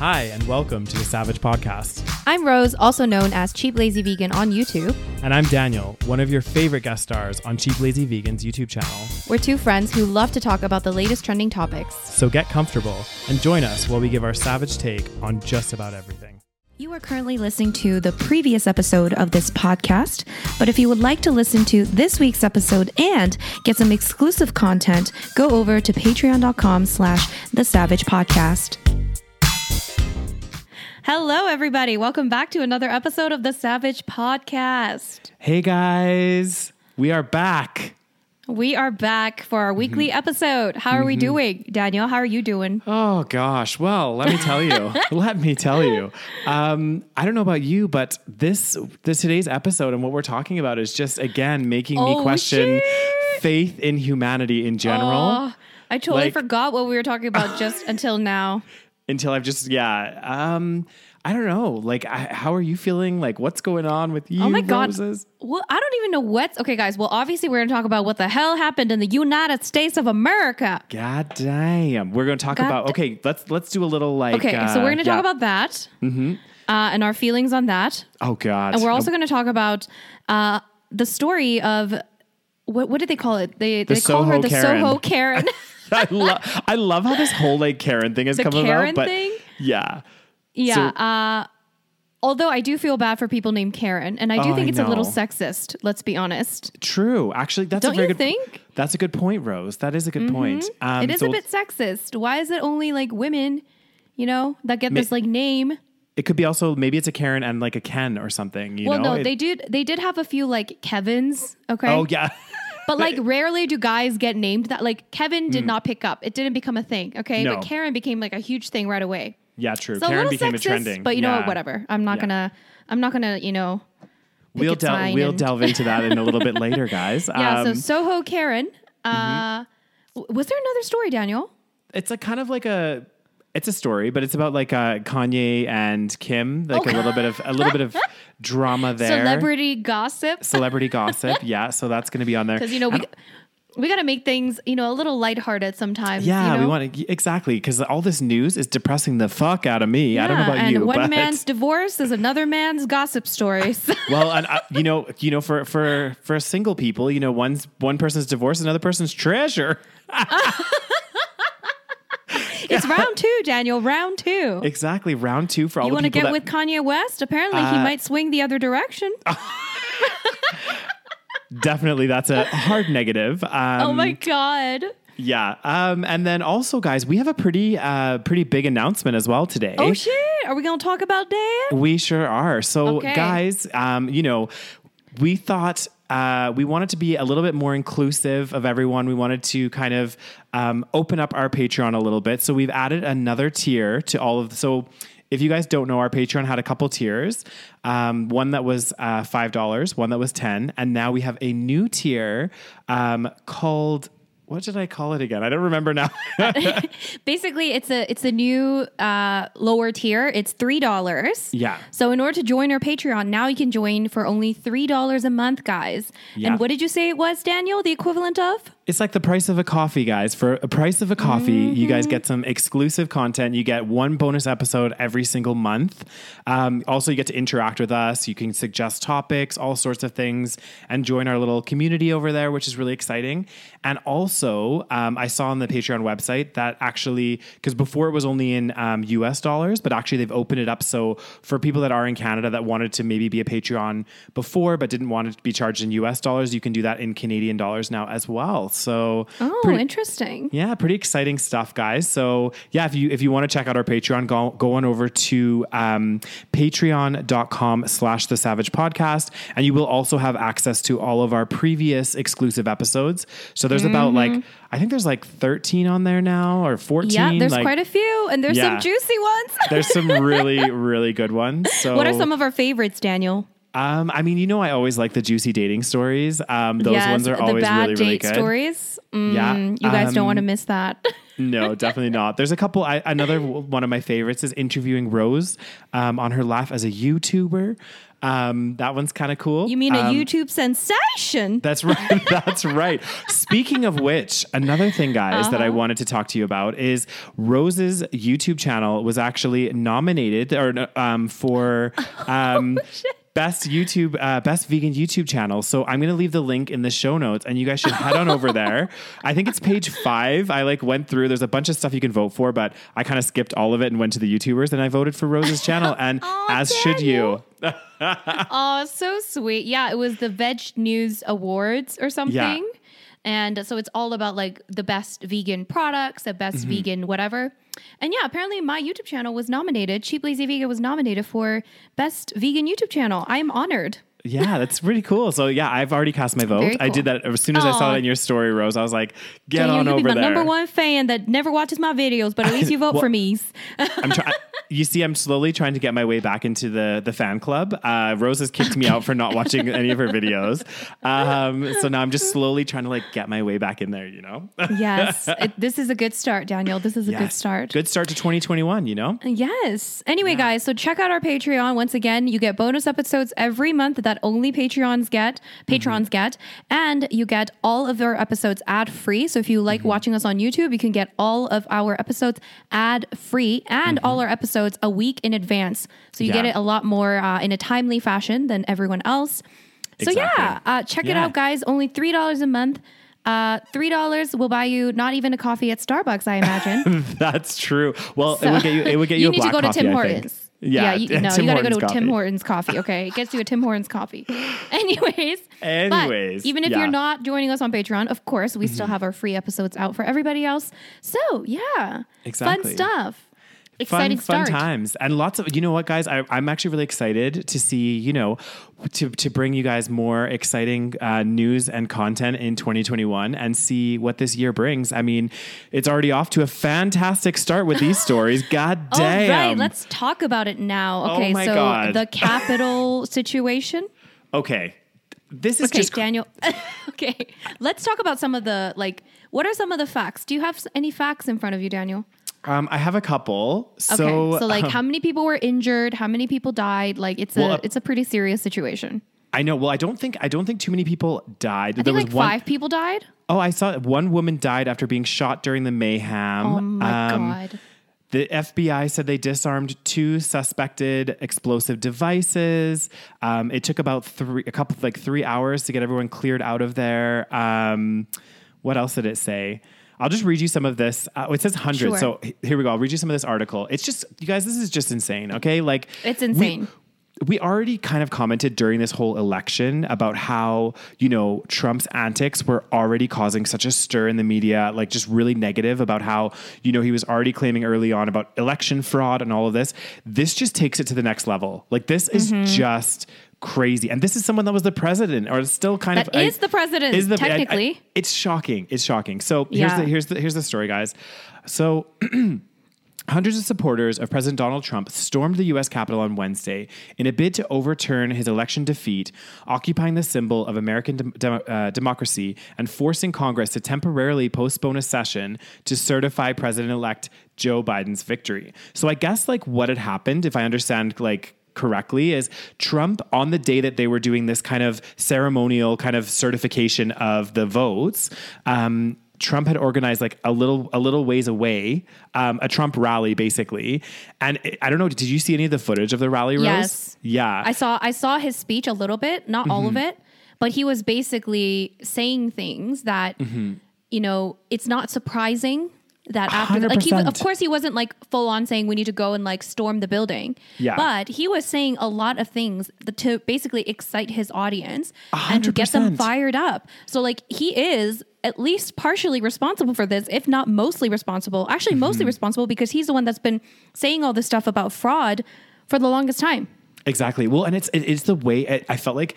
Hi, and welcome to the Savage Podcast. I'm Rose, also known as Cheap Lazy Vegan on YouTube. And I'm Daniel, one of your favorite guest stars on Cheap Lazy Vegan's YouTube channel. We're two friends who love to talk about the latest trending topics. So get comfortable and join us while we give our savage take on just about everything. You are currently listening to the previous episode of this podcast, but if you would like to listen to this week's episode and get some exclusive content, go over to patreon.com slash the savage podcast. Hello, everybody. Welcome back to another episode of the Savage Podcast. Hey guys, we are back. We are back for our weekly episode. How are we doing? Daniel, how are you doing? Oh gosh, well, let me tell you. let me tell you. Um, I don't know about you, but this this today's episode and what we're talking about is just again making me Oh, question shit. faith in humanity in general. Oh, I totally Like- forgot what we were talking about just until now. until I've just yeah. Um, I don't know. Like, I, how are you feeling? Like, what's going on with you? Oh my god. Well, I don't even know what's okay, guys. Well, obviously, we're going to talk about what the hell happened in the United States of America. God damn. We're going to talk God about. Okay, let's let's do a little like. Okay, uh, so we're going to talk about that uh, and our feelings on that, Oh god. and we're also going to talk about uh, the story of what what did they call it? They they call her the Karen. Soho Karen. I love I love how this whole like Karen thing has The come Karen about. But thing? yeah. yeah. So- uh, although I do feel bad for people named Karen, and I do Oh, think it's a little sexist. Let's be honest. True. Actually, that's Don't a very you good think? That's a good point, Rose. That is a good point. Um, it is so a bit sexist. Why is it only like women, you know, that get Ma- this like name? It could be also maybe it's a Karen and like a Ken or something. You Well, know? no, It- they did. They did have a few like Kevin's. Okay. Oh yeah. But like, rarely do guys get named that. Like, Kevin did not pick up. It didn't become a thing. Okay. Mm. No. But Karen became like a huge thing right away. yeah. True. So a Karen little became sexist, a trending. but you know Yeah. what? Whatever. I'm not Yeah. gonna. I'm not gonna. You know. We'll a del- we'll delve into that in a little bit later, guys. Yeah. so Um, Soho Karen. Uh, w- was there another story, Daniel? it's a kind of like a it's a story, but it's about like uh, Kanye and Kim, like a little bit of a little bit of drama there. Celebrity gossip. Celebrity gossip, yeah. So that's going to be on there. Because you know we. We got to make things, you know, a little lighthearted sometimes. yeah, you know? we want to exactly because all this news is depressing the fuck out of me. I don't know about and you, one but man's divorce is another man's gossip stories. well, and, uh, you know, you know, for for for single people, you know, one's one person's divorce, another person's treasure. it's round two, Daniel. Round two. Exactly, round two for all You want to get that with Kanye West? Apparently, he Uh, might swing the other direction. definitely that's a hard negative. Um, oh my god! Yeah. Um, and then also, guys, we have a pretty, uh, pretty big announcement as well today. Oh shit! Are we gonna talk about Dan? We sure are. So, Okay. guys, um, you know, we thought uh, we wanted to be a little bit more inclusive of everyone. We wanted to kind of um, open up our Patreon a little bit. So we've added another tier to all of. The, so if you guys don't know, our Patreon had a couple tiers. Um, one that was uh, five dollars, one that was ten, and now we have a new tier um, called. What did I call it again? I don't remember now. Basically, it's a it's a new uh, lower tier. It's three dollars. Yeah. So in order to join our Patreon, now you can join for only three dollars a month, guys. Yeah. And what did you say it was, Daniel? The equivalent of? It's like the price of a coffee, guys. For a price of a coffee, you guys Mm-hmm. get some exclusive content. You get one bonus episode every single month. Um, also, you get to interact with us. You can suggest topics, all sorts of things, and join our little community over there, which is really exciting. And also, um, I saw on the Patreon website that actually, because before it was only in um, US dollars, but actually they've opened it up. So for people that are in Canada that wanted to maybe be a Patreon before, but didn't want to be charged in US dollars, you can do that in Canadian dollars now as well. So Oh, pretty- interesting. yeah, pretty exciting stuff, guys. So yeah, if you if you want to check out our Patreon, go go on over to um, patreon.com slash the savage podcast. And you will also have access to all of our previous exclusive episodes. So there's about like I think there's like 13 on there now or 14. Mm-hmm. Yeah, there's like, quite a few, and there's Yeah. some juicy ones. there's some really, really good ones. So what are some of our favorites, Daniel? Um, I mean, you know, I always like the juicy dating stories. Um, those Yes, ones are always bad really, really date good. stories. Mm, Yeah, you guys don't um, want to miss that. No, definitely not. There's a couple. I, another one of my favorites is interviewing Rose um, on her life as a YouTuber. Um, that one's kind of cool. You mean a Um, YouTube sensation? That's right. That's right. Speaking of which, another thing, guys, that I Uh-huh. wanted to talk to you about is Rose's YouTube channel was actually nominated or um, for um, best YouTube, uh, best vegan YouTube channel. So I'm going to leave the link in the show notes, and you guys should head on over there. I think it's page five. I like went through. There's a bunch of stuff you can vote for, but I kind of skipped all of it and went to the YouTubers, and I voted for Rose's channel, and Aw, as should you. Oh, so sweet. Yeah, it was the Veg News Awards or something. And so it's all about like the best vegan products, the best Mm-hmm. vegan whatever. And yeah, apparently my YouTube channel was nominated. Cheap Lazy Vegan was nominated for best vegan YouTube channel. I am honored. Yeah, that's pretty cool. So yeah, I've already cast my vote. Very I did that as soon as I saw Aw. it in your story, Rose. I was like, get Daniel, on you be over my there. number one fan that never watches my videos, but at least you vote Well- for me. I'm trying. You see, I'm slowly trying to get my way back into the the fan club. Uh, Rose has kicked me out for not watching any of her videos, um, so now I'm just slowly trying to like get my way back in there. You know, yes, it, this is a good start, Daniel. This is a good start. Good start to 2021. You know, Yes. Anyway, guys, so check out our Patreon. Once again, you get bonus episodes every month that only Patreons get, patrons get, and you get all of our episodes ad free. So if you like watching us on YouTube, you can get all of our episodes ad free and all our episodes a week in advance. So you get it a lot more uh, in a timely fashion than everyone else. So yeah, uh, check it out, guys. Only three dollars a month. Uh, three dollars will buy you not even a coffee at Starbucks, I imagine. that's true. Well, it would get you. It would get you. you a need to go to Tim Hortons. Think. Yeah, you, no, Tim you gotta go Hortons to Tim. Hortons coffee. Okay, it gets you a Tim Hortons coffee. Anyways, but Anyways, even if yeah. Mm-hmm. you're not joining us on Patreon, of course, we still have our free episodes out for everybody else. So yeah, Exactly. fun stuff. Fun, Exciting fun start. times and lots of you know what guys I, i'm actually really excited to see you know to, to bring you guys more exciting uh, news and content in 2021 and see what this year brings i mean it's already off to a fantastic start with these stories god damn right, let's talk about it now. Oh Okay, my so God. the Capitol situation. okay this is Okay, just Daniel. okay, let's talk about some of the like. What are some of the facts? Do you have any facts in front of you, Daniel? Um, i have a couple Okay, so like, um, how many people were injured? How many people died? Like, it's Well, a uh, it's a pretty serious situation. i know well i don't think i don't think too many people died I there think was like one five people died. oh i saw one woman died after being shot during the mayhem Oh my Um, god! The FBI said they disarmed two suspected explosive devices. Um, it took about three, a couple, like three hours to get everyone cleared out of there. Um, what else did it say? I'll just read you some of this. Uh, it says hundreds. Sure. So here we go. I'll read you some of this article. It's just, you guys, this is just insane. Okay. Like, It's we- insane. we already kind of commented during this whole election about how, you know, Trump's antics were already causing such a stir in the media, like just really negative about how, you know, he was already claiming early on about election fraud and all of this. This just takes it to the next level. Like, this is Mm-hmm. just crazy. And this is someone that was the president or still kind That of I- is the president, I- I- technically. it's shocking. It's shocking. So here's Yeah. the here's the here's the story, guys. So Hundreds of supporters of President Donald Trump stormed the U.S. Capitol on Wednesday in a bid to overturn his election defeat, occupying the symbol of American dem- dem- uh, democracy and forcing Congress to temporarily postpone a session to certify President elect Joe Biden's victory. So, I guess, like, what had happened, if I understand, like, correctly is Trump on the day that they were doing this kind of ceremonial kind of certification of the votes. Um, Trump had organized like a little a little ways away um, a Trump rally basically, and it- I don't know. Did you see any of the footage of the rally? Rose? Yes. Yeah. I saw I saw his speech a little bit, not all Mm-hmm. of it, but he was basically saying things that Mm-hmm. you know it's not surprising that after like he 100%. of course he wasn't like full on saying we need to go and like storm the building Yeah. but he was saying a lot of things to basically excite his audience and to get them fired up so like he is at least partially responsible for this if not mostly responsible actually Mm-hmm. mostly responsible because he's the one that's been saying all this stuff about fraud for the longest time Exactly. Well, and it's it, it's the way I, I felt like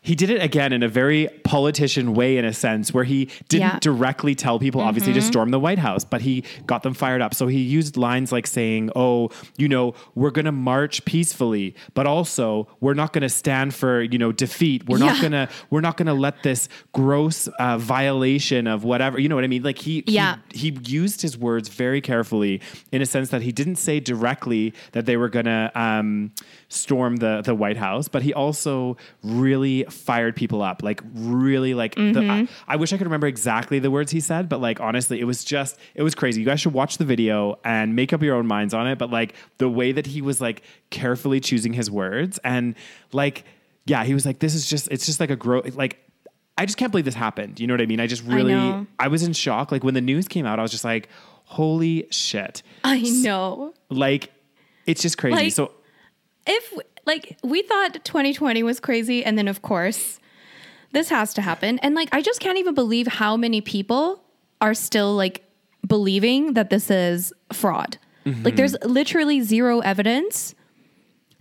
he did it again in a very politician way in a sense where he didn't Yeah. Mm-hmm. directly tell people obviously to storm the white house but he got them fired up so he used lines like saying oh you know we're going to march peacefully but also we're not going to stand for you know defeat we're not going to we're not going to let this gross uh, violation of whatever you know what i mean like he Yeah. he, he used his words very carefully in a sense that he didn't say directly that they were going to um, storm the the White House, but he also really fired people up. Like really, like the, mm-hmm. I, I wish I could remember exactly the words he said, but like honestly, it was just it was crazy. You guys should watch the video and make up your own minds on it. But like the way that he was like carefully choosing his words and like yeah, he was like, this is just it's just like a grow like. I just can't believe this happened. You know what I mean? I just really, know. I was in shock. Like when the news came out, I was just like, holy shit. I know. Like, it's just crazy. Like- so, if like we thought 2020 was crazy and then of course this has to happen. And like i just can't even believe how many people are still like believing that this is fraud. Like mm-hmm. there's literally zero evidence.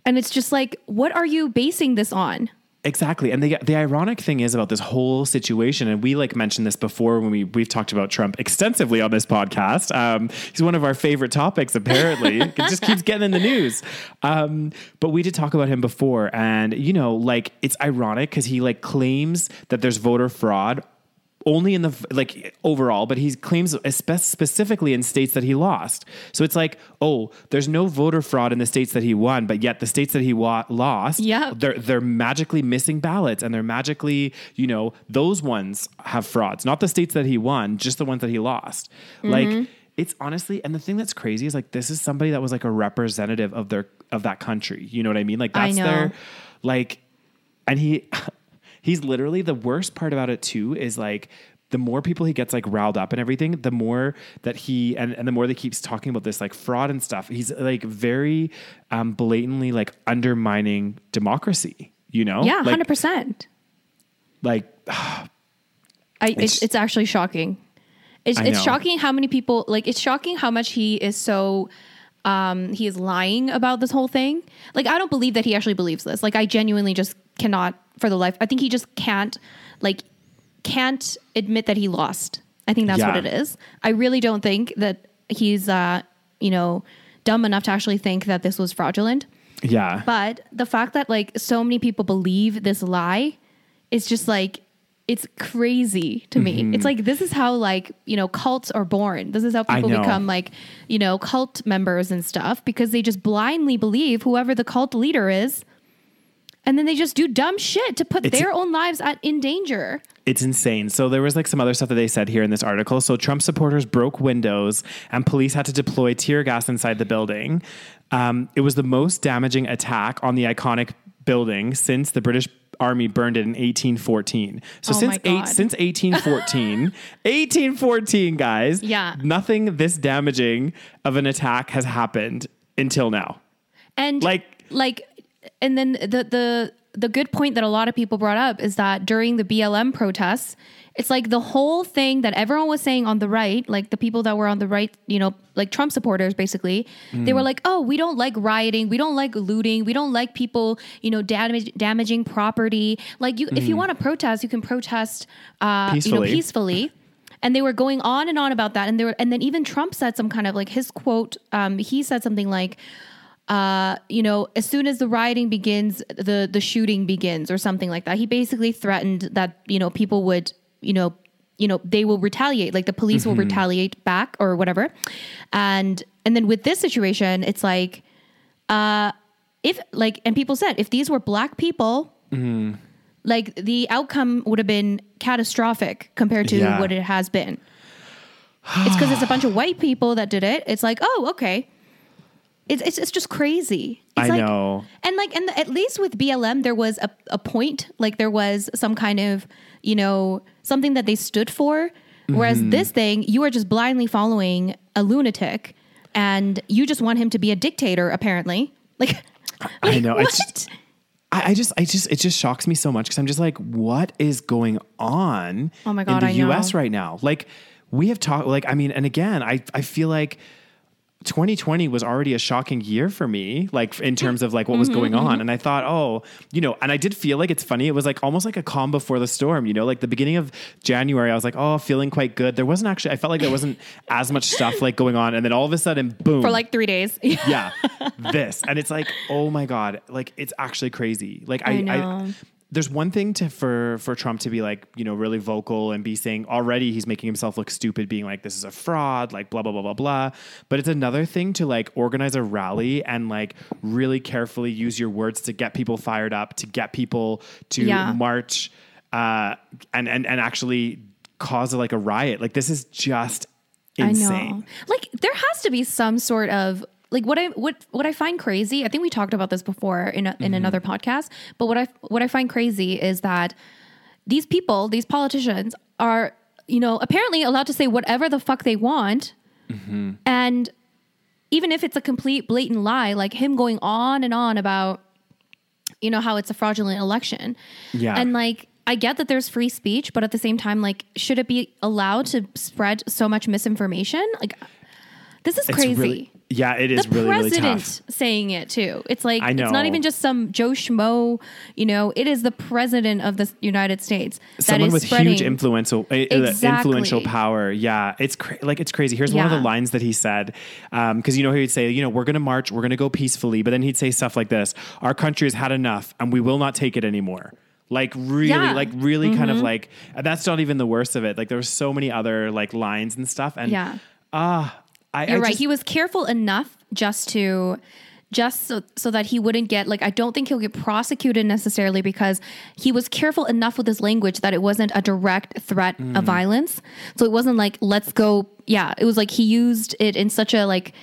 And it's just like what are you basing this on exactly. And the, the ironic thing is about this whole situation, and we like mentioned this before when we, we've talked about Trump extensively on this podcast. Um, he's one of our favorite topics, apparently. it just keeps getting in the news. Um, but we did talk about him before. And, you know, like, it's ironic because he like claims that there's voter fraud only in the like overall, but he claims specifically in states that he lost. So it's like, oh, there's no voter fraud in the states that he won, but yet the states that he wa- lost, Yep. they're they're magically missing ballots, and they're magically, you know, those ones have frauds, not the states that he won, just the ones that he lost. Mm-hmm. Like it's honestly, and the thing that's crazy is like this is somebody that was like a representative of their of that country. You know what I mean? Like that's their like and he he's literally the worst part about it too is like the more people he gets like riled up and everything the more that he and, and the more that he keeps talking about this like fraud and stuff he's like very um blatantly like undermining democracy you know yeah like 100% like I, It's- it's, it's actually shocking. It's, I it's know. shocking how many people like. It's shocking how much he is so. Um, he is lying about this whole thing. Like, I don't believe that he actually believes this. Like, I genuinely just cannot, for the life. I think he just can't, like, can't admit that he lost. I think that's Yeah. what it is. I really don't think that he's, uh, you know, dumb enough to actually think that this was fraudulent. yeah But the fact that like so many people believe this lie is just like it's crazy to Mm-hmm. me. It's like this is how like, you know, cults are born. This is how people become like, you know, cult members and stuff because they just blindly believe whoever the cult leader is. And then they just do dumb shit to put It's- their own lives at in danger. It's insane. So there was like some other stuff that they said here in this article. So Trump supporters broke windows and police had to deploy tear gas inside the building. Um, it was the most damaging attack on the iconic building since the British Army burned it in 1814. So Oh since eight, since 1814, 1814 guys, Yeah. nothing this damaging of an attack has happened until now. And Like- like and then the the the good point that a lot of people brought up is that during the BLM protests, it's like the whole thing that everyone was saying on the right, like the people that were on the right, you know, like Trump supporters basically, they were like, "Oh, we don't like rioting, we don't like looting, we don't like people, you know, damage, damaging property. Like you if you want to protest, you can protest uh, you know, Peacefully. peacefully." And they were going on and on about that, and they were, and then even Trump said some kind of like his quote. Um, he said something like, uh, you know, as soon as the rioting begins, the the shooting begins, or something like that. He basically threatened that you know people would, you know, you know they will retaliate, like the police will retaliate back or whatever. And and then with this situation, it's like, uh, if like, and people said if these were black people. Like the outcome would have been catastrophic compared to Yeah. what it has been. It's because it's a bunch of white people that did it. It's like, oh, okay. It's it's, it's just crazy. It's I like, know. And like, and at least with BLM, there was a, a point. Like there was some kind of, you know, something that they stood for. Whereas Mm-hmm. this thing, you are just blindly following a lunatic, and you just want him to be a dictator. Apparently, like, I know. What? I, I just, I just, it just shocks me so much because I'm just like, what is going on? Oh my God, in the I know. U.S. right now? Like we have talked, like I mean, and again, I, I feel like 2020 was already a shocking year for me, like in terms of like what was mm-hmm, going on. Mm-hmm. And I thought, oh, you know, and I did feel like it's funny. It was like almost like a calm before the storm, you know, like the beginning of January, I was like, oh, feeling quite good. There wasn't actually, I felt like there wasn't as much stuff like going on. And then all of a sudden, boom. For like three days. yeah, this. And it's like, oh my God, like it's actually crazy. Like I, I know. There's one thing to for for Trump to be like, you know, really vocal and be saying already he's making himself look stupid, being like, this is a fraud, like blah blah blah blah blah. But it's another thing to like organize a rally and like really carefully use your words to get people fired up, to get people to Yeah. march uh and and and actually cause like a riot. Like this is just insane. I know. Like there has to be some sort of like what I what what I find crazy. I think we talked about this before in a, in mm-hmm. another podcast. But what I what I find crazy is that these people, these politicians, are you know apparently allowed to say whatever the fuck they want, mm-hmm. and even if it's a complete blatant lie, like him going on and on about you know how it's a fraudulent election, Yeah. and like. I get that there's free speech, but at the same time, like, should it be allowed to spread so much misinformation? Like, this is It's crazy. really- yeah, it is the really, really president tough. saying it too. It's like I it's not even just some Joe Schmo. You know, it is the president of the United States someone is with spreading. huge influential uh, uh, Exactly. influential power. Yeah, it's cra- like it's crazy. Here's one of the lines that he said because you know he would say, you know, we're going to march, we're going to go peacefully, but then he'd say stuff like this: "Our country has had enough, and we will not take it anymore." Like really, Yeah. Mm-hmm. like really, kind of like, and that's not even the worst of it. Like there were so many other like lines and stuff, and Yeah. ah, I, You're I right. just- he was careful enough just to just so, so that he wouldn't get like I don't think he'll get prosecuted necessarily because he was careful enough with his language that it wasn't a direct threat Mm. of violence. So it wasn't like let's go yeah, it was like he used it in such a like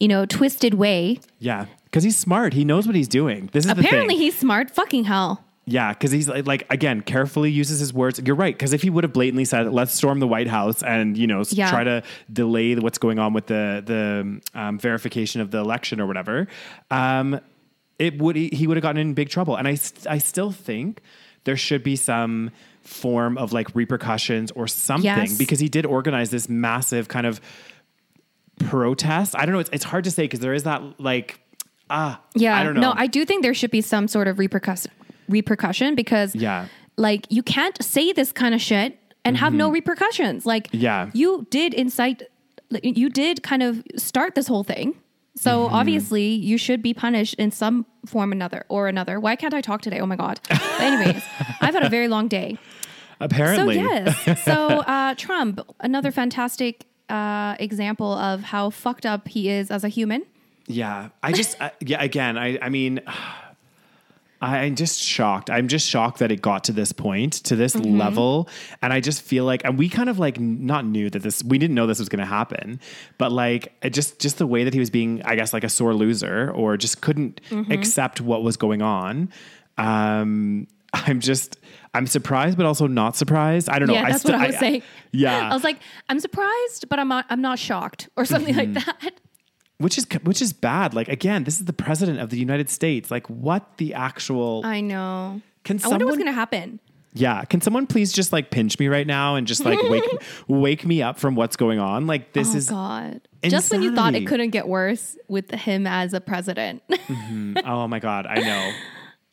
you know, twisted way. yeah, because he's smart. He knows what he's doing. This is Apparently the thing. he's smart. Fucking hell. Yeah, because he's like, like again, carefully uses his words. You're right. Because if he would have blatantly said, "Let's storm the White House," and you know, s- Yeah. try to delay what's going on with the the um, verification of the election or whatever, um, it would he, he would have gotten in big trouble. And I st- I still think there should be some form of like repercussions or something Yes. because he did organize this massive kind of protest. I don't know. It's it's hard to say because there is that like ah Yeah. I don't know. No, I do think there should be some sort of repercussion repercussion because Yeah. like you can't say this kind of shit and have no repercussions. Like Mm-hmm. Yeah. you did incite you did kind of start this whole thing. So Mm-hmm. obviously you should be punished in some form another or another. Why can't I talk today? Oh my god. But anyways, I've had a very long day. apparently So yes. So uh, Trump, another fantastic uh, example of how fucked up he is as a human. Yeah, I just uh, yeah. Again, I I mean, I'm just shocked. I'm just shocked that it got to this point, to this Mm-hmm. level, and I just feel like, and we kind of like not knew that this. We didn't know this was going to happen, but like it just just the way that he was being, I guess, like a sore loser, or just couldn't Mm-hmm. accept what was going on. Um, I'm just. I'm surprised, but also not surprised. I don't know. Yeah, that's sti- what I was saying. Yeah, I was like, I'm surprised, but I'm not. I'm not shocked, or something Mm-hmm. like that. Which is which is bad. Like again, this is the president of the United States. Like what the actual I know. Can someone, I wonder what's going to happen. Yeah, can someone please just like pinch me right now and just like wake wake me up from what's going on? Like this oh is God! Just when you thought it couldn't get worse with him as a president. Mm-hmm. oh my god, I know.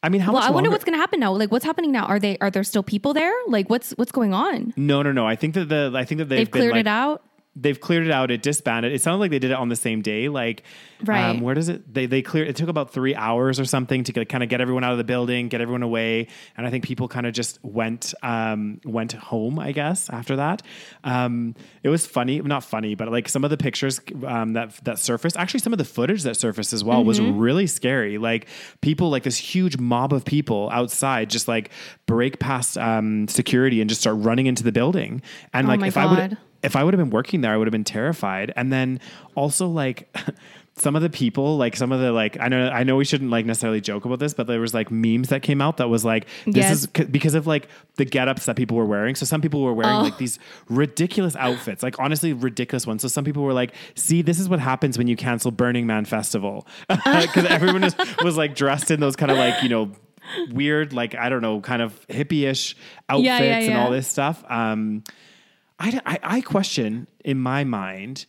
I mean, how well, I wonder longer- what's going to happen now. Like, what's happening now? Are they? Are there still people there? Like, what's what's going on? No, no, no. I think that the I think that they've, They've been, cleared like, it out. They've cleared it out. It disbanded. It sounded like they did it on the same day. Like, Right. Um, where does it? They they cleared. It took about three hours or something to kind of get everyone out of the building, get everyone away, and I think people kind of just went um, went home. I guess after that, um, it was funny. Not funny, but like some of the pictures um, that that surfaced. Actually, some of the footage that surfaced as well was Mm-hmm. really scary. Like people, like this huge mob of people outside, just like break past um, security and just start running into the building. And Oh like if I would God. If I would have been working there, I would have been terrified. And then also like some of the people, like some of the like I know I know we shouldn't like necessarily joke about this, but there was like memes that came out that was like this Yes. is c- because of like the get-ups that people were wearing. So some people were wearing Oh. like these ridiculous outfits, like honestly ridiculous ones. So some people were like, "See, this is what happens when you cancel Burning Man festival," because everyone was, was like dressed in those kind of like you know weird, like I don't know, kind of hippie-ish outfits Yeah, yeah, and all this stuff. Um, I, I, I question in my mind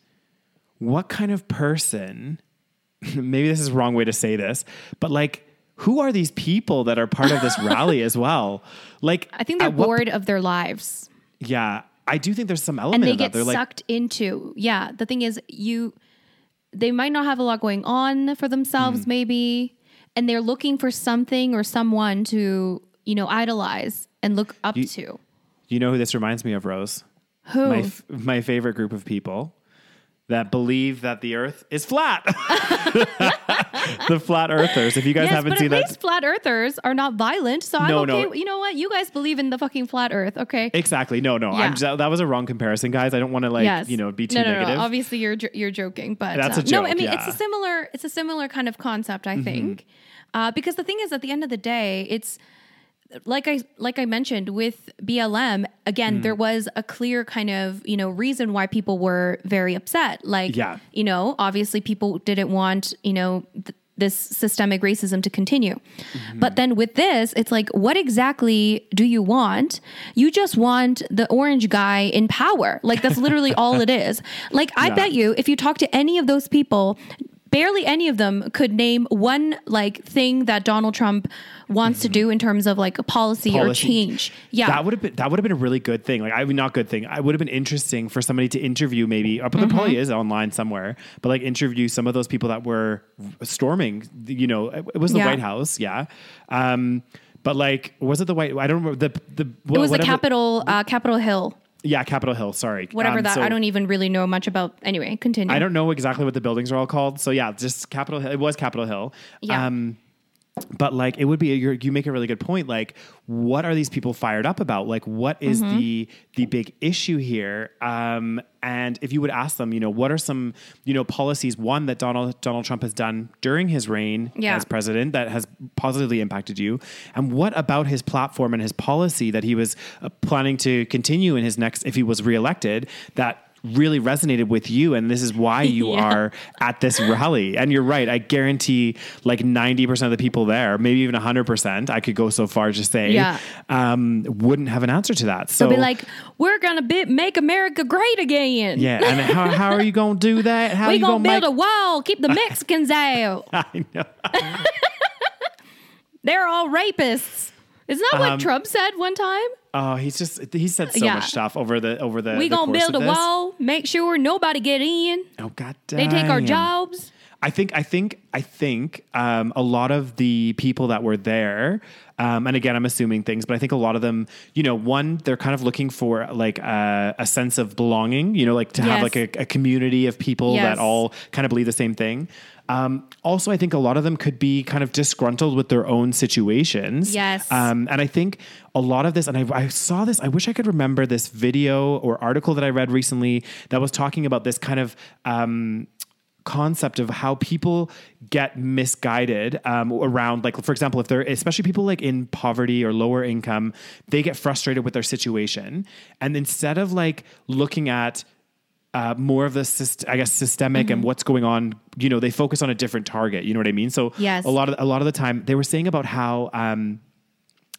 what kind of person? Maybe this is the wrong way to say this, but like, who are these people that are part of this rally as well? Like, I think they're at what- bored of their lives. yeah, I do think there's some element and they of that. get They're like, sucked into yeah the thing is you they might not have a lot going on for themselves hmm. maybe and they're looking for something or someone to you know idolize and look up You- to you know who this reminds me of, Rose? Who My f- my favorite group of people that believe that the Earth is flat. the flat Earthers. If you guys yes haven't but seen at that, least flat earthers are not violent so i'm okay no. you know what you guys believe in the fucking flat earth okay Exactly. No, no. Yeah. I'm just, that was a wrong comparison, guys. I don't want to like yes you know be too no, no, negative. No, obviously you're you're joking, but That's a uh, no. I mean, it's yeah. Mm-hmm. a similar it's a similar kind of concept, I think, uh, because the thing is, at the end of the day, it's like I like I mentioned with BLM. Again, Mm. there was a clear kind of you know reason why people were very upset. Like, Yeah. you know, obviously people didn't want you know. Th- this systemic racism to continue. Mm-hmm. But then with this, it's like, what exactly do you want? You just want the orange guy in power. Like, that's literally all it is. Like, I Yeah. bet you if you talk to any of those people, barely any of them could name one like thing that Donald Trump wants to do in terms of like a policy, or Mm-hmm. Change. Yeah. That would have been that would have been a really good thing. Like I mean, not good thing. I would have been interesting for somebody to interview maybe. Or, but there probably Mm-hmm. is online somewhere. But like interview some of those people that were storming. You know, it, was the Yeah. White House. Yeah. Um, but like, was it the White? I don't remember the the. it was the whatever- Capitol, uh, Capitol Hill, Yeah, Capitol Hill. Sorry, whatever Um, that. so- I don't even really know much about. Anyway, continue. I don't know exactly what the buildings are all called. So yeah, just Capitol Hill. It was Capitol Hill. Yeah. Um, but like it would be you're, you make a really good point like what are these people fired up about like what is Mm-hmm. the the big issue here um and if you would ask them you know what are some you know policies one that Donald Donald Trump has done during his reign Yeah. as president that has positively impacted you and what about his platform and his policy that he was uh, planning to continue in his next if he was reelected that really resonated with you and this is why you Yeah. are at this rally and you're right i guarantee like 90% of the people there maybe even 100% i could go so far as to say Yeah. um, wouldn't have an answer to that so They'll be like, "We're gonna be, make America great again." yeah and how, how are you to do that how we are you gonna to build make a wall, keep the Mexicans out. I know. They're all rapists. Isn't that Um, what Trump said one time? Oh he's just he said so Yeah. much stuff over the over the We the gonna build a this. wall, make sure nobody get in. oh god They take our jobs. I think I think I think um, a lot of the people that were there, um, and again, I'm assuming things, but I think a lot of them, you know, one they're kind of looking for like a, a sense of belonging, you know, like to have like a, a community of people Yes. that all kind of believe the same thing. Um, also, I think a lot of them could be kind of disgruntled with their own situations. Yes. Um, and I think a lot of this, and I, I saw this, I wish I could remember this video or article that I read recently that was talking about this kind of um, concept of how people get misguided um, around like for example if they're especially people like in poverty or lower income they get frustrated with their situation and instead of like looking at uh, more of the syst- I guess systemic Mm-hmm. and what's going on. You know, they focus on a different target. You know what I mean? So Yes. a lot of a lot of the time they were saying about how um,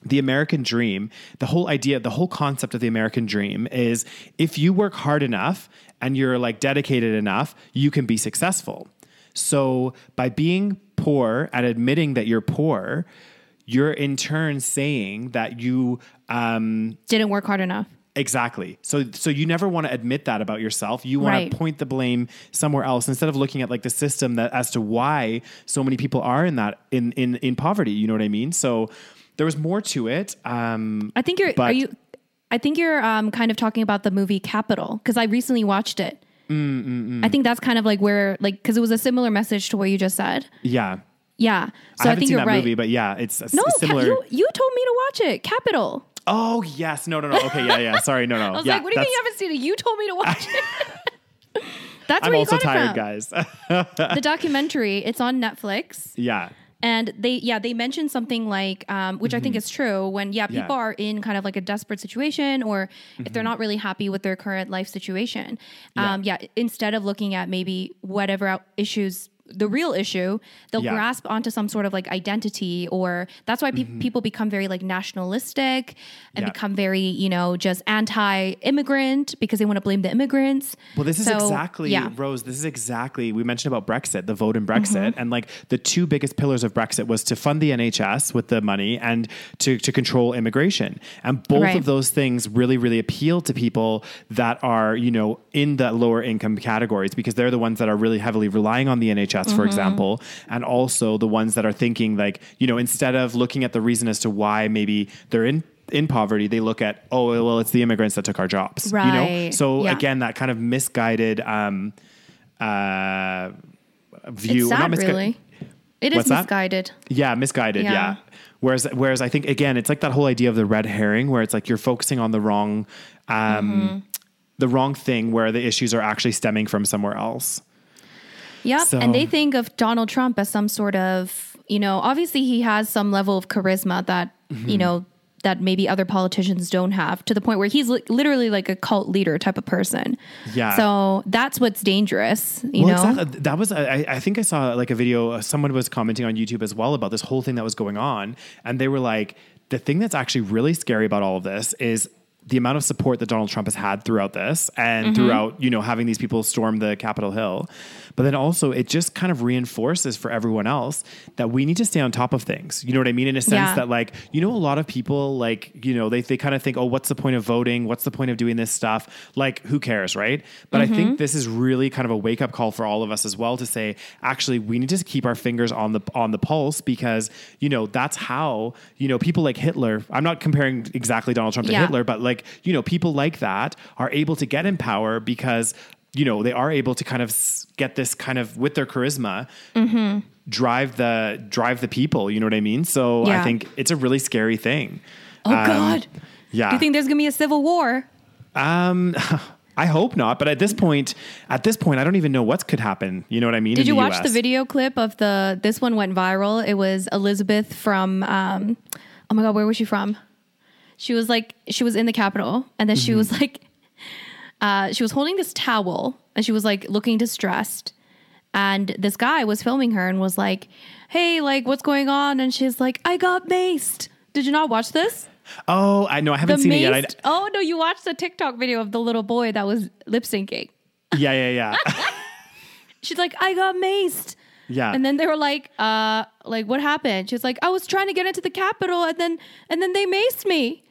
the American dream, the whole idea, the whole concept of the American dream is if you work hard enough and you're like dedicated enough, you can be successful. So by being poor and admitting that you're poor, you're in turn saying that you um, Didn't work hard enough. Exactly. So so you never want to admit that about yourself. You want Right. to point the blame somewhere else instead of looking at like the system that as to why so many people are in that in in in poverty. You know what I mean? So there was more to it. Um, I think you're. But- are you? I think you're um, kind of talking about the movie Capital because I recently watched it. Mm, I think that's kind of like where, like, because it was a similar message to what you just said. yeah. Yeah. So I I, haven't think seen you're that right. movie, but yeah, it's a no, Ca- similar. you you told me to watch it. Capital. Oh yes, no, no, no. Okay, yeah, yeah. Sorry, no, no. I was yeah, like, what do you mean you haven't seen it? You told me to watch it. That's what I'm also tired, guys. The documentary. It's on Netflix. yeah. And they, yeah, they mentioned something like, um, which I think is true when, yeah, people Mm-hmm. Yeah. are in kind of like a desperate situation or if they're not really happy with their current life situation. Um, yeah. instead of looking at maybe whatever issues the real issue, they'll Yeah. grasp onto some sort of like identity, or that's why pe- people become very like nationalistic and Yeah. become very, you know, just anti-immigrant because they want to blame the immigrants. Well, this is exactly yeah. Mm-hmm. Rose. This is exactly we mentioned about Brexit, the vote in Brexit, and like the two biggest pillars of Brexit was to fund the NHS with the money and to to control immigration. And both Right. of those things really, really appeal to people that are you know in the lower income categories because they're the ones that are really heavily relying on the NHS, Mm-hmm. for example, and also the ones that are thinking like you know instead of looking at the reason as to why maybe they're in. In poverty, they look at oh well, it's the immigrants that took our jobs. You know, so Yeah. again, that kind of misguided um, uh, view. It's not sad, misgui- really. It is What's that? misguided. Yeah, misguided. Yeah. Yeah. Whereas, whereas I think again, it's like that whole idea of the red herring, where it's like you're focusing on the wrong, um, Mm-hmm. the wrong thing, where the issues are actually stemming from somewhere else. Yep. So- And they think of Donald Trump as some sort of, you know, obviously he has some level of charisma that, Mm-hmm. you know, that maybe other politicians don't have to the point where he's li- literally like a cult leader type of person. Yeah. So that's what's dangerous, you know? exactly. That was I, I think I saw like a video. uh, Someone was commenting on YouTube as well about this whole thing that was going on, and they were like, the thing that's actually really scary about all of this is the amount of support that Donald Trump has had throughout this and Mm-hmm. throughout you know having these people storm the Capitol Hill, but then also it just kind of reinforces for everyone else that we need to stay on top of things. You know what I mean? In a sense Yeah. that like you know a lot of people like you know they they kind of think oh what's the point of voting? What's the point of doing this stuff? Like who cares, right? But I Mm-hmm. think this is really kind of a wake up call for all of us as well to say actually we need to keep our fingers on the on the pulse because you know that's how you know people like Hitler. I'm not comparing exactly Donald Trump to Yeah. Hitler, but like you know people like that are able to get in power because you know they are able to kind of get this kind of with their charisma drive the drive the people. You know what I mean? So I think it's a really scary thing. oh, Um, God. Yeah. Do you think there's going to be a civil war? Um, I hope not. But at this point, at this point, I don't even know what could happen. You know what I mean? Did you the watch US. the video clip of the, this one went viral. It was Elizabeth from, um, oh my God, where was she from? She was like, she was in the Capitol and then Mm-hmm. she was like, uh, she was holding this towel and she was like looking distressed. And this guy was filming her and was like, hey, like, what's going on? And she's like, I got maced. Did you not watch this? Oh, I know. I haven't The seen it yet. maced. Oh, no, you watched the TikTok video of the little boy that was lip syncing. Yeah, yeah, yeah, She's like, I got maced. Yeah. And then they were like, uh, like what happened? She's like, I was trying to get into the Capitol and then and then they maced me.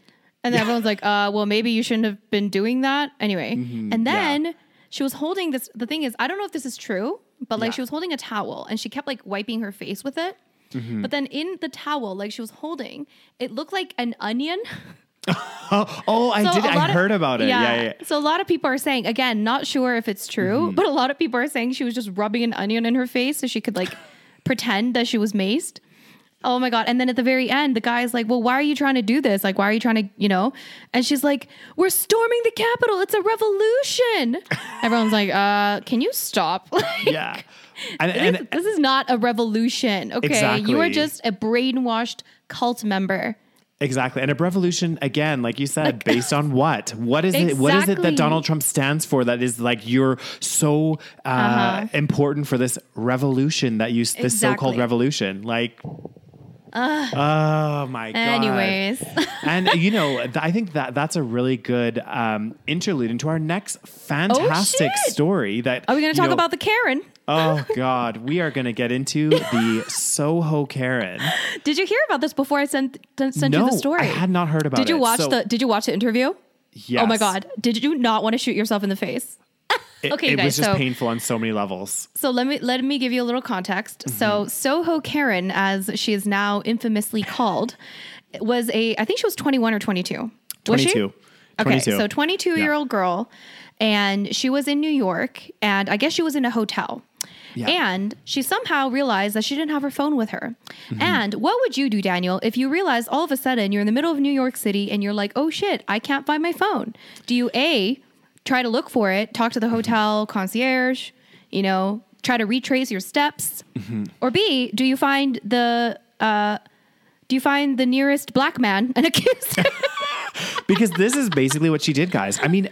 And then everyone's like, uh, well, maybe you shouldn't have been doing that. Anyway. Mm-hmm. and then she was holding this the thing is, I don't know if this is true, but like Yeah. she was holding a towel and she kept like wiping her face with it. Mm-hmm. But then in the towel, like she was holding, it looked like an onion. oh, oh, I So did. I of- heard about it. Yeah, yeah. yeah. So a lot of people are saying, again, not sure if it's true, Mm-hmm. but a lot of people are saying she was just rubbing an onion in her face so she could like pretend that she was maced. Oh my God. And then at the very end, the guy's like, Well, why are you trying to do this? Like, why are you trying to, you know? And she's like, We're storming the Capitol. It's a revolution. Everyone's like, uh, can you stop? Like, yeah. And, this, is, this is not a revolution. Okay. Exactly. You are just a brainwashed cult member. Exactly. And a revolution, again, like you said, based on what? What is it? What is it that Donald Trump stands for that is like you're so uh, Uh-huh. important for this revolution that you, this so called revolution? Like, oh my God. Anyways. and you know, th- I think that that's a really good um, interlude into our next fantastic Oh, story. That Are we going to talk know- about the Karen? Oh God, we are going to get into the Soho Karen. Did you hear about this before I sent sent no, you the story? I had not heard about it. Did you watch So, the Did you watch the interview? Yes. Oh my god! Did you not want to shoot yourself in the face? It, Okay, it guys, was just so- painful on so many levels. So let me let me give you a little context. Mm-hmm. So Soho Karen, as she is now infamously called, was a I think she was twenty one or twenty two. Was she? 22. Okay, so twenty two year old girl, and she was in New York, and I guess she was in a hotel. Yeah. And she somehow realized that she didn't have her phone with her. Mm-hmm. And what would you do, Daniel, if you realize all of a sudden you're in the middle of New York City and you're like, oh shit, I can't find my phone? Do you A, try to look for it, talk to the hotel concierge, you know, try to retrace your steps? Mm-hmm. Or B, do you find the, uh, do you find the nearest black man and accuse him? because this is basically what she did, guys. I mean,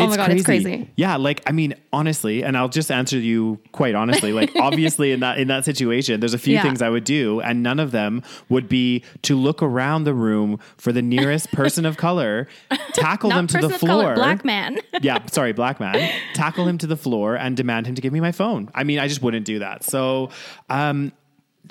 Oh my God, it's crazy. Yeah, like I mean, honestly, and I'll just answer you quite honestly. Like, obviously, in that in that situation, there's a few Yeah. things I would do, and none of them would be to look around the room for the nearest person of color, tackle them to the of color, floor, black man. yeah, sorry, black man, tackle him to the floor and demand him to give me my phone. I mean, I just wouldn't do that. So, um,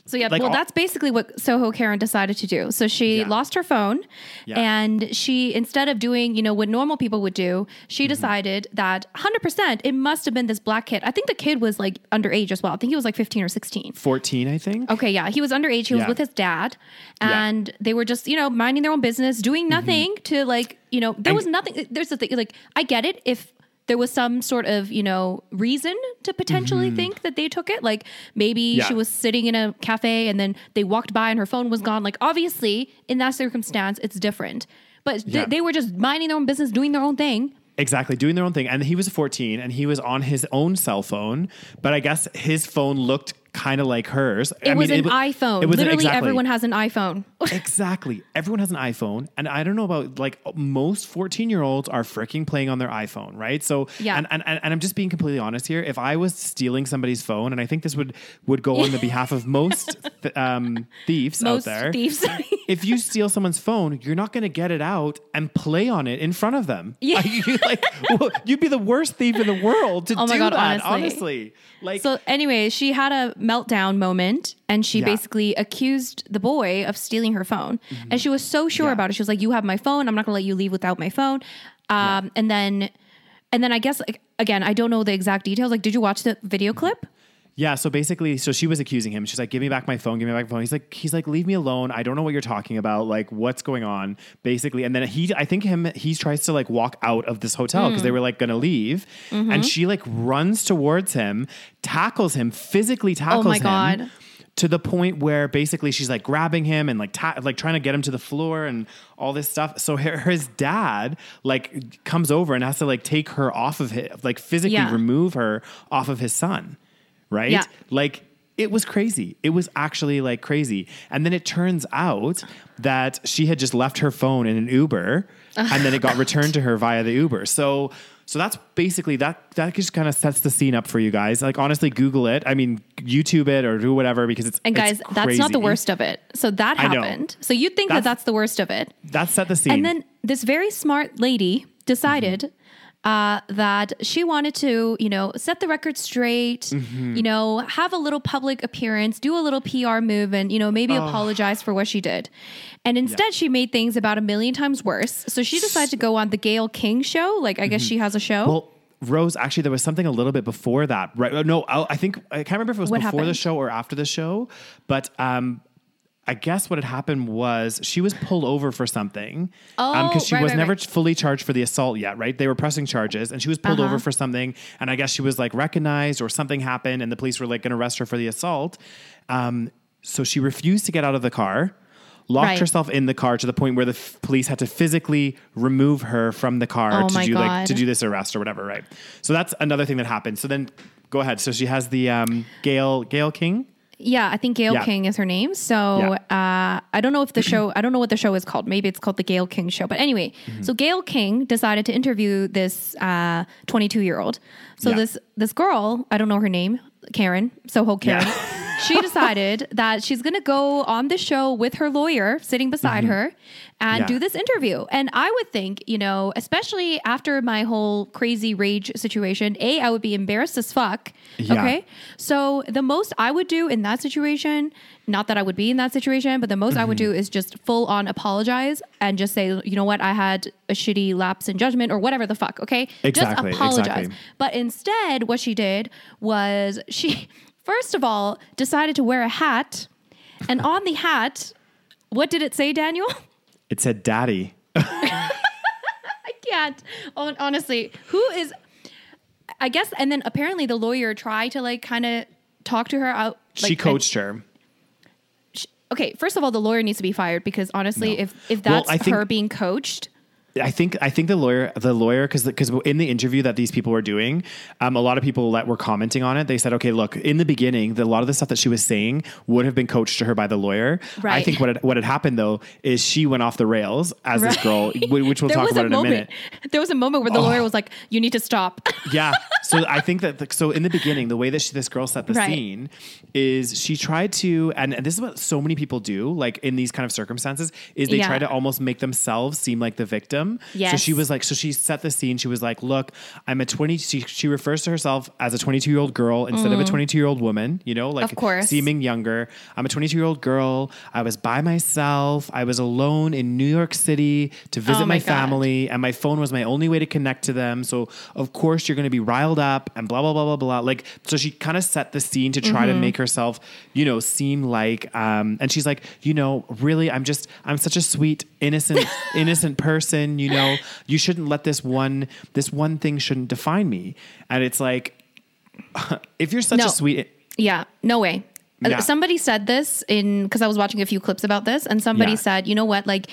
So yeah, Like well, all- that's basically what Soho Karen decided to do. So she Yeah. lost her phone, Yeah. and she instead of doing you know what normal people would do, she Mm-hmm. decided that 100 percent it must have been this black kid. I think the kid was like underage as well. I think he was like 15 or 16. 14, I think. Okay, yeah, he was underage. He was with his dad, Yeah. Mm-hmm. and they were just you know minding their own business, doing nothing to like you know there And- was nothing. There's the thing like I get it if there was some sort of you know reason to potentially think that they took it. Like maybe Mm-hmm. Yeah. she was sitting in a cafe and then they walked by and her phone was gone. Like obviously in that circumstance it's different, but th- Yeah. they were just minding their own business, doing their own thing. Exactly, doing their own thing. And he was 14 and he was on his own cell phone, but I guess his phone looked kind of like hers. It I was mean, an wa- iPhone. It was Literally exactly. everyone has an iPhone. Exactly. Everyone has an iPhone. And I don't know about like most 14 year olds are freaking playing on their iPhone, right? So, Yeah. and, and, and I'm just being completely honest here. If I was stealing somebody's phone, and I think this would, would go on the behalf of most th- um, thieves Most out there. thieves. if you steal someone's phone, you're not going to get it out and play on it in front of them. Yeah. Like, well, you'd be the worst thief in the world to Oh my do God, that. honestly. Honestly, like, So anyway, she had a meltdown moment and she Yeah. basically accused the boy of stealing her phone. And she was so sure Mm-hmm. Yeah. about it. She was like, "You have my phone. I'm not going to let you leave without my phone." Um, and then and then I guess like again, I don't know the exact details. Like did you watch the video clip? Yeah, so basically, so she was accusing him. She's like, "Give me back my phone. Give me back my phone." He's like, "He's like, leave me alone. I don't know what you're talking about. Like, what's going on?" Basically, and then he, I think him, he tries to like walk out of this hotel because Mm. they were like gonna leave, Mm-hmm. and she like runs towards him, tackles him, physically tackles Oh my him. God. To the point where basically she's like grabbing him and like ta- like trying to get him to the floor and all this stuff. So her, his dad like comes over and has to like take her off of it, like physically Yeah. remove her off of his son right? Yeah. Like it was crazy. It was actually like crazy. And then it turns out that she had just left her phone in an Uber and then it got returned to her via the Uber. So so that's basically that that just kind of sets the scene up for you guys. Like honestly Google it. I mean YouTube it or do whatever because it's And guys, it's that's not the worst of it. So that happened. So you'd think that That's- that's the worst of it. That set the scene. And then this very smart lady decided uh, that she wanted to, you know, set the record straight, you know, have a little public appearance, do a little PR move, and, you know, maybe apologize for what she did. And instead, she made things about a million times worse. So she decided to go on the Gayle King show. Like, I guess she has a show. Well, Rose, actually, there was something a little bit before that, right? uh, No, I I think I can't remember if it was What before the show or after the show, but um, I guess what had happened was she was pulled over for something Oh, because she right, was right, never right. fully charged for the assault yet, right? They were pressing charges, and she was pulled Uh-huh. over for something, and I guess she was like recognized or something happened, and the police were like going to arrest her for the assault. Um, so she refused to get out of the car. Locked herself in the car to the point where the f- police had to physically remove her from the car Oh to do like to do this arrest or whatever, right? So that's another thing that happened. So then go ahead. So she has the um, Gayle Gayle King. Yeah, I think Gayle Yeah. King is her name. So uh, I don't know if the show, I don't know what the show is called. Maybe it's called the Gayle King Show. But anyway, Mm-hmm. so Gayle King decided to interview this 22 year old. So Yeah. this this girl, I don't know her name, Karen, Soho Karen. she decided that she's going to go on the show with her lawyer sitting beside her and Mm-hmm. Yeah. do this interview. And I would think, you know, especially after my whole crazy rage situation, A, I would be embarrassed as fuck. Yeah. Okay. So the most I would do in that situation, not that I would be in that situation, but the most I would Mm-hmm. do is just full on apologize and just say, you know what, I had a shitty lapse in judgment or whatever the fuck. Okay. Exactly, Just apologize. exactly. But instead, what she did was she, first of all, decided to wear a hat. And on the hat, what did it say, Daniel? It said "Daddy." I can't. Honestly, who is? I guess, and then apparently the lawyer tried to like kind of talk to her out. she like, coached her. okay, first of all, the lawyer needs to be fired because honestly, No. if if Well, that's I think- her being coached, I think I think the lawyer the lawyer because because in the interview that these people were doing, um, a lot of people that were commenting on it, they said, okay, look, in the beginning, the, a lot of the stuff that she was saying would have been coached to her by the lawyer. I think what had, what had happened though is she went off the rails as this girl, which we'll talk about in a minute. There was a moment where the lawyer was like, "You need to stop." yeah. So I think that the, so in the beginning, the way that she, this girl set the Right. scene is she tried to, and, and this is what so many people do, like in these kind of circumstances, is they Yeah. try to almost make themselves seem like the victim. So Yes. she was like, so she set the scene. She was like, look, I'm a 20. She, she refers to herself as a 22 year old girl instead of a 22 year old woman. You know, like Mm. Of course. seeming younger. I'm a 22 year old girl. I was by myself. I was alone in New York City to visit Oh my my family, and my phone was my only way to connect to them. So of course you're going to be riled up and blah blah blah blah blah. Like so, she kind of set the scene to try Mm-hmm. to make herself, you know, seem like. Um, and she's like, you know, really, I'm just, I'm such a sweet, innocent, innocent person. You know, you shouldn't let this one, this one thing shouldn't define me. And it's like, if you're such No. a sweet, Yeah, no way. Yeah. Somebody said this in because I was watching a few clips about this, and somebody Yeah. said, you know what, like.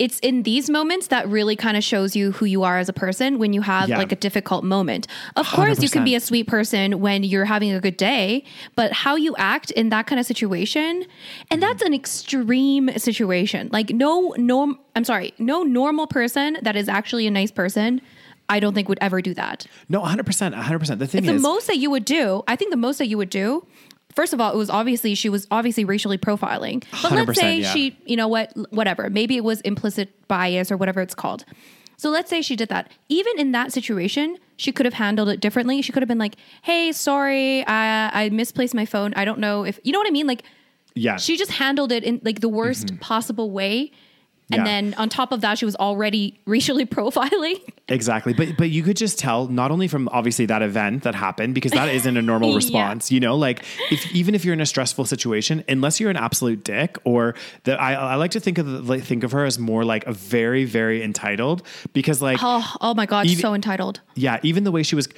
It's in these moments that really kind of shows you who you are as a person when you have Yeah. like a difficult moment. Of course, you can be a sweet person when you're having a good day, but how you act in that kind of situation, and that's an extreme situation. Like no norm I'm sorry, no normal person that is actually a nice person, I don't think would ever do that. no, 100, percent 100. percent The thing the is, most that you would do, I think the most that you would do, first of all, it was obviously she was obviously racially profiling. But let's say yeah. she, you know what, whatever. Maybe it was implicit bias or whatever it's called. So let's say she did that. Even in that situation, she could have handled it differently. She could have been like, "Hey, sorry, I, I misplaced my phone. I don't know if you know what I mean." Like, yeah, she just handled it in like the worst mm-hmm. possible way. And Yeah. then on top of that, she was already racially profiling. Exactly. But but you could just tell not only from obviously that event that happened because that isn't a normal Yeah. response, you know, like if even if you're in a stressful situation, unless you're an absolute dick or that I, I like to think of like, think of her as more like a very very entitled because like Oh, oh my god, Even- so entitled. yeah, even the way she was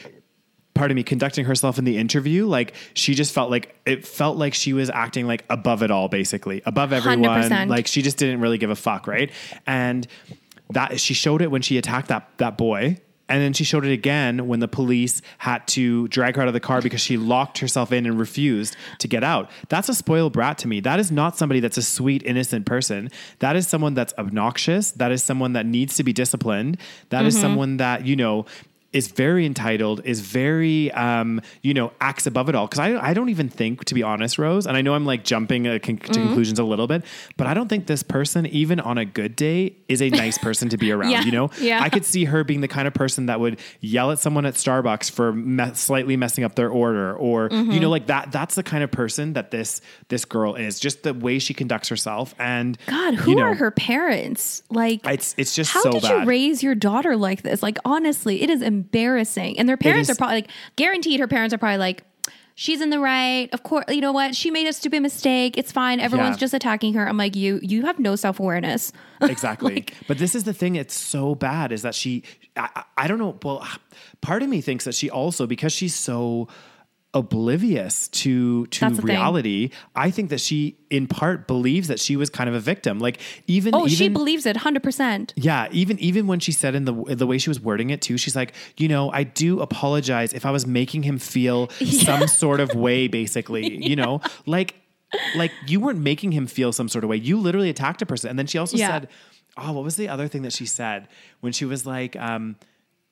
pardon me conducting herself in the interview like she just felt like it felt like she was acting like above it all basically above everyone 100%. like she just didn't really give a fuck right and that she showed it when she attacked that that boy and then she showed it again when the police had to drag her out of the car because she locked herself in and refused to get out. That's a spoiled brat to me. That is not somebody that's a sweet, innocent person. That is someone that's obnoxious. That is someone that needs to be disciplined. That is mm-hmm. someone that, you know, is very entitled, is very, um, you know, acts above it all. Because I, I don't even think, to be honest, Rose, and I know I'm like jumping uh, con- to conclusions a little bit, but I don't think this person, even on a good day, is a nice person to be around. Yeah. You know, Yeah. I could see her being the kind of person that would yell at someone at Starbucks for me- slightly messing up their order, or Mm-hmm. you know, like that. That's the kind of person that this this girl is. Just the way she conducts herself, and God, who you know, are her parents? Like, It's it's just how so did bad. you raise your daughter like this? Like, honestly, it is embarrassing. And their parents are probably like, guaranteed, her parents are probably like, she's in the right. Of course, you know what? She made a stupid mistake. It's fine. Everyone's Yeah. just attacking her. I'm like, you, you have no self awareness. exactly. but this is the thing. It's so bad is that she. I, I I don't know. Well, part of me thinks that she also because she's so oblivious to to That's reality. I think that she, in part, believes that she was kind of a victim. Like even Oh, she believes it 100%. Yeah, even even when she said in the the way she was wording it too, she's like, you know, I do apologize if I was making him feel some sort of way, basically. You know, like like you weren't making him feel some sort of way. You literally attacked a person, and then she also Yeah. said, oh, what was the other thing that she said when she was like, um,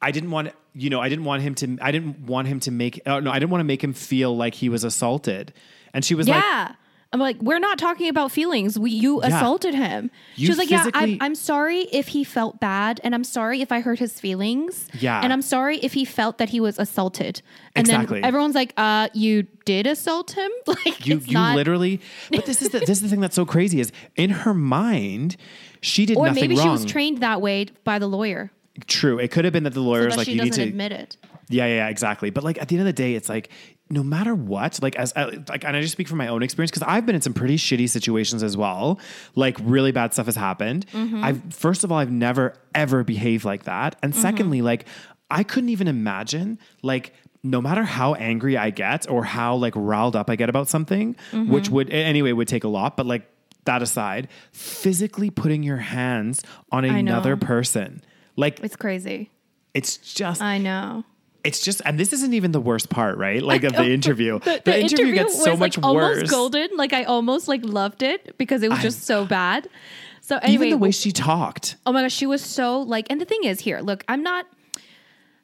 I didn't want you know, I didn't want him to, I didn't want him to make, oh no, I didn't want to make him feel like he was assaulted, and she was like, Yeah. I'm like, we're not talking about feelings. We, you Yeah. assaulted him. You she was like, yeah, I'm, I'm sorry if he felt bad, and I'm sorry if I hurt his feelings. Yeah. and I'm sorry if he felt that he was assaulted. And Exactly. then everyone's like, uh, you did assault him. Like you you not, literally but this is the this is the thing that's so crazy is in her mind she did or nothing maybe wrong she was trained that way by the lawyer, true it could have been that the so lawyer's that like she you need to admit it. yeah, yeah yeah exactly but like at the end of the day it's like no matter what like as I, like and I just speak from my own experience because I've been in some pretty shitty situations as well like really bad stuff has happened Mm-hmm. I've first of all I've never ever behaved like that and secondly like I couldn't even imagine like no matter how angry I get or how like riled up I get about something, Mm-hmm. which would anyway would take a lot, but like that aside, physically putting your hands on another person. Like It's crazy. it's just I know. it's just and this isn't even the worst part, right? Like of the interview. The, The, interview, gets so was, much like, worse. Almost golden. Like I almost like loved it because it was I- just so bad. So anyway, Even the way she talked. Oh my gosh, she was so like, and the thing is here, look, I'm not,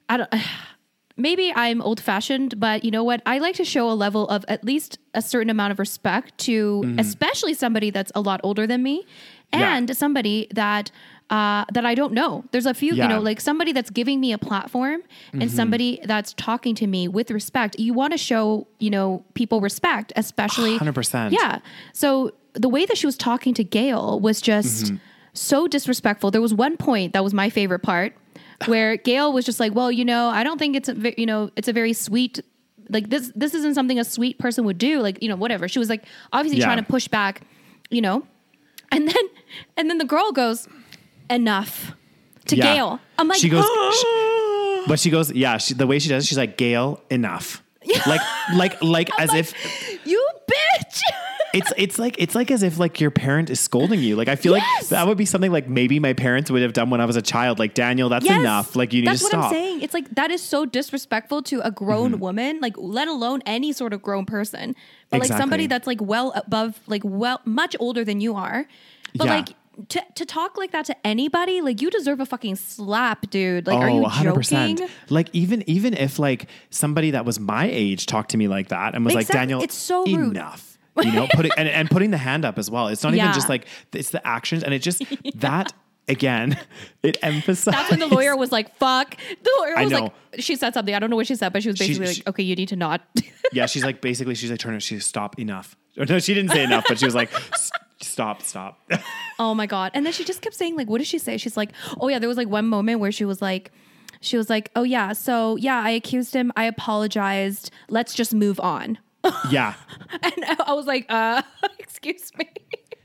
I don't, maybe I'm old fashioned, but you know what? I like to show a level of at least a certain amount of respect to, especially somebody that's a lot older than me, Mm-hmm. Yeah. and somebody that. Uh, that I don't know. There's a few, Yeah. Mm-hmm. you know, like somebody that's giving me a platform and somebody that's talking to me with respect. You want to show, you know, people respect, especially 100%. Yeah. So the way that she was talking to Gayle was just Mm-hmm. so disrespectful. There was one point that was my favorite part where Gayle was just like, "Well, you know, I don't think it's a you know, it's a very sweet like this this isn't something a sweet person would do, like, you know, whatever." She was like obviously Yeah. trying to push back, you know. And then and then the girl goes, "Enough." To Yeah. Gayle. I'm like, she goes, she- but she goes, yeah. She, the way she does, it, she's like, Gayle, enough. Like, like, like, as if "You bitch." it's it's like it's like as if like your parent is scolding you. Like I feel Yes. like that would be something like maybe my parents would have done when I was a child. Like Daniel, that's Yes. enough. Like you need That's to stop. That's what. I'm saying. It's like that is so disrespectful to a grown Mm-hmm. woman, like let alone any sort of grown person. But like somebody that's like well above, like well much older than you are. But Yeah. like to to talk like that to anybody, like you deserve a fucking slap, dude. Like, are Oh, you 100%. joking? Like even even if like somebody that was my age talked to me like that and was like Daniel, It's so rude. enough. You know, putting and, and putting the hand up as well. It's not Yeah. even just like it's the actions and it just that again it emphasizes That's when the lawyer was like, "Fuck." The lawyer I was like, she said something. I don't know what she said, but she was basically she- like, "Okay, you need to not." yeah, she's like basically she's like turning she's stop enough. Or no, she didn't say enough, but she was like "S- stop, stop. Oh my god! And then she just kept saying like, "What did she say?" She's like, "Oh yeah." There was like one moment where she was like, she was like, "Oh yeah, so yeah, I accused him. I apologized. Let's just move on." yeah. And I was like, "Uh, excuse me."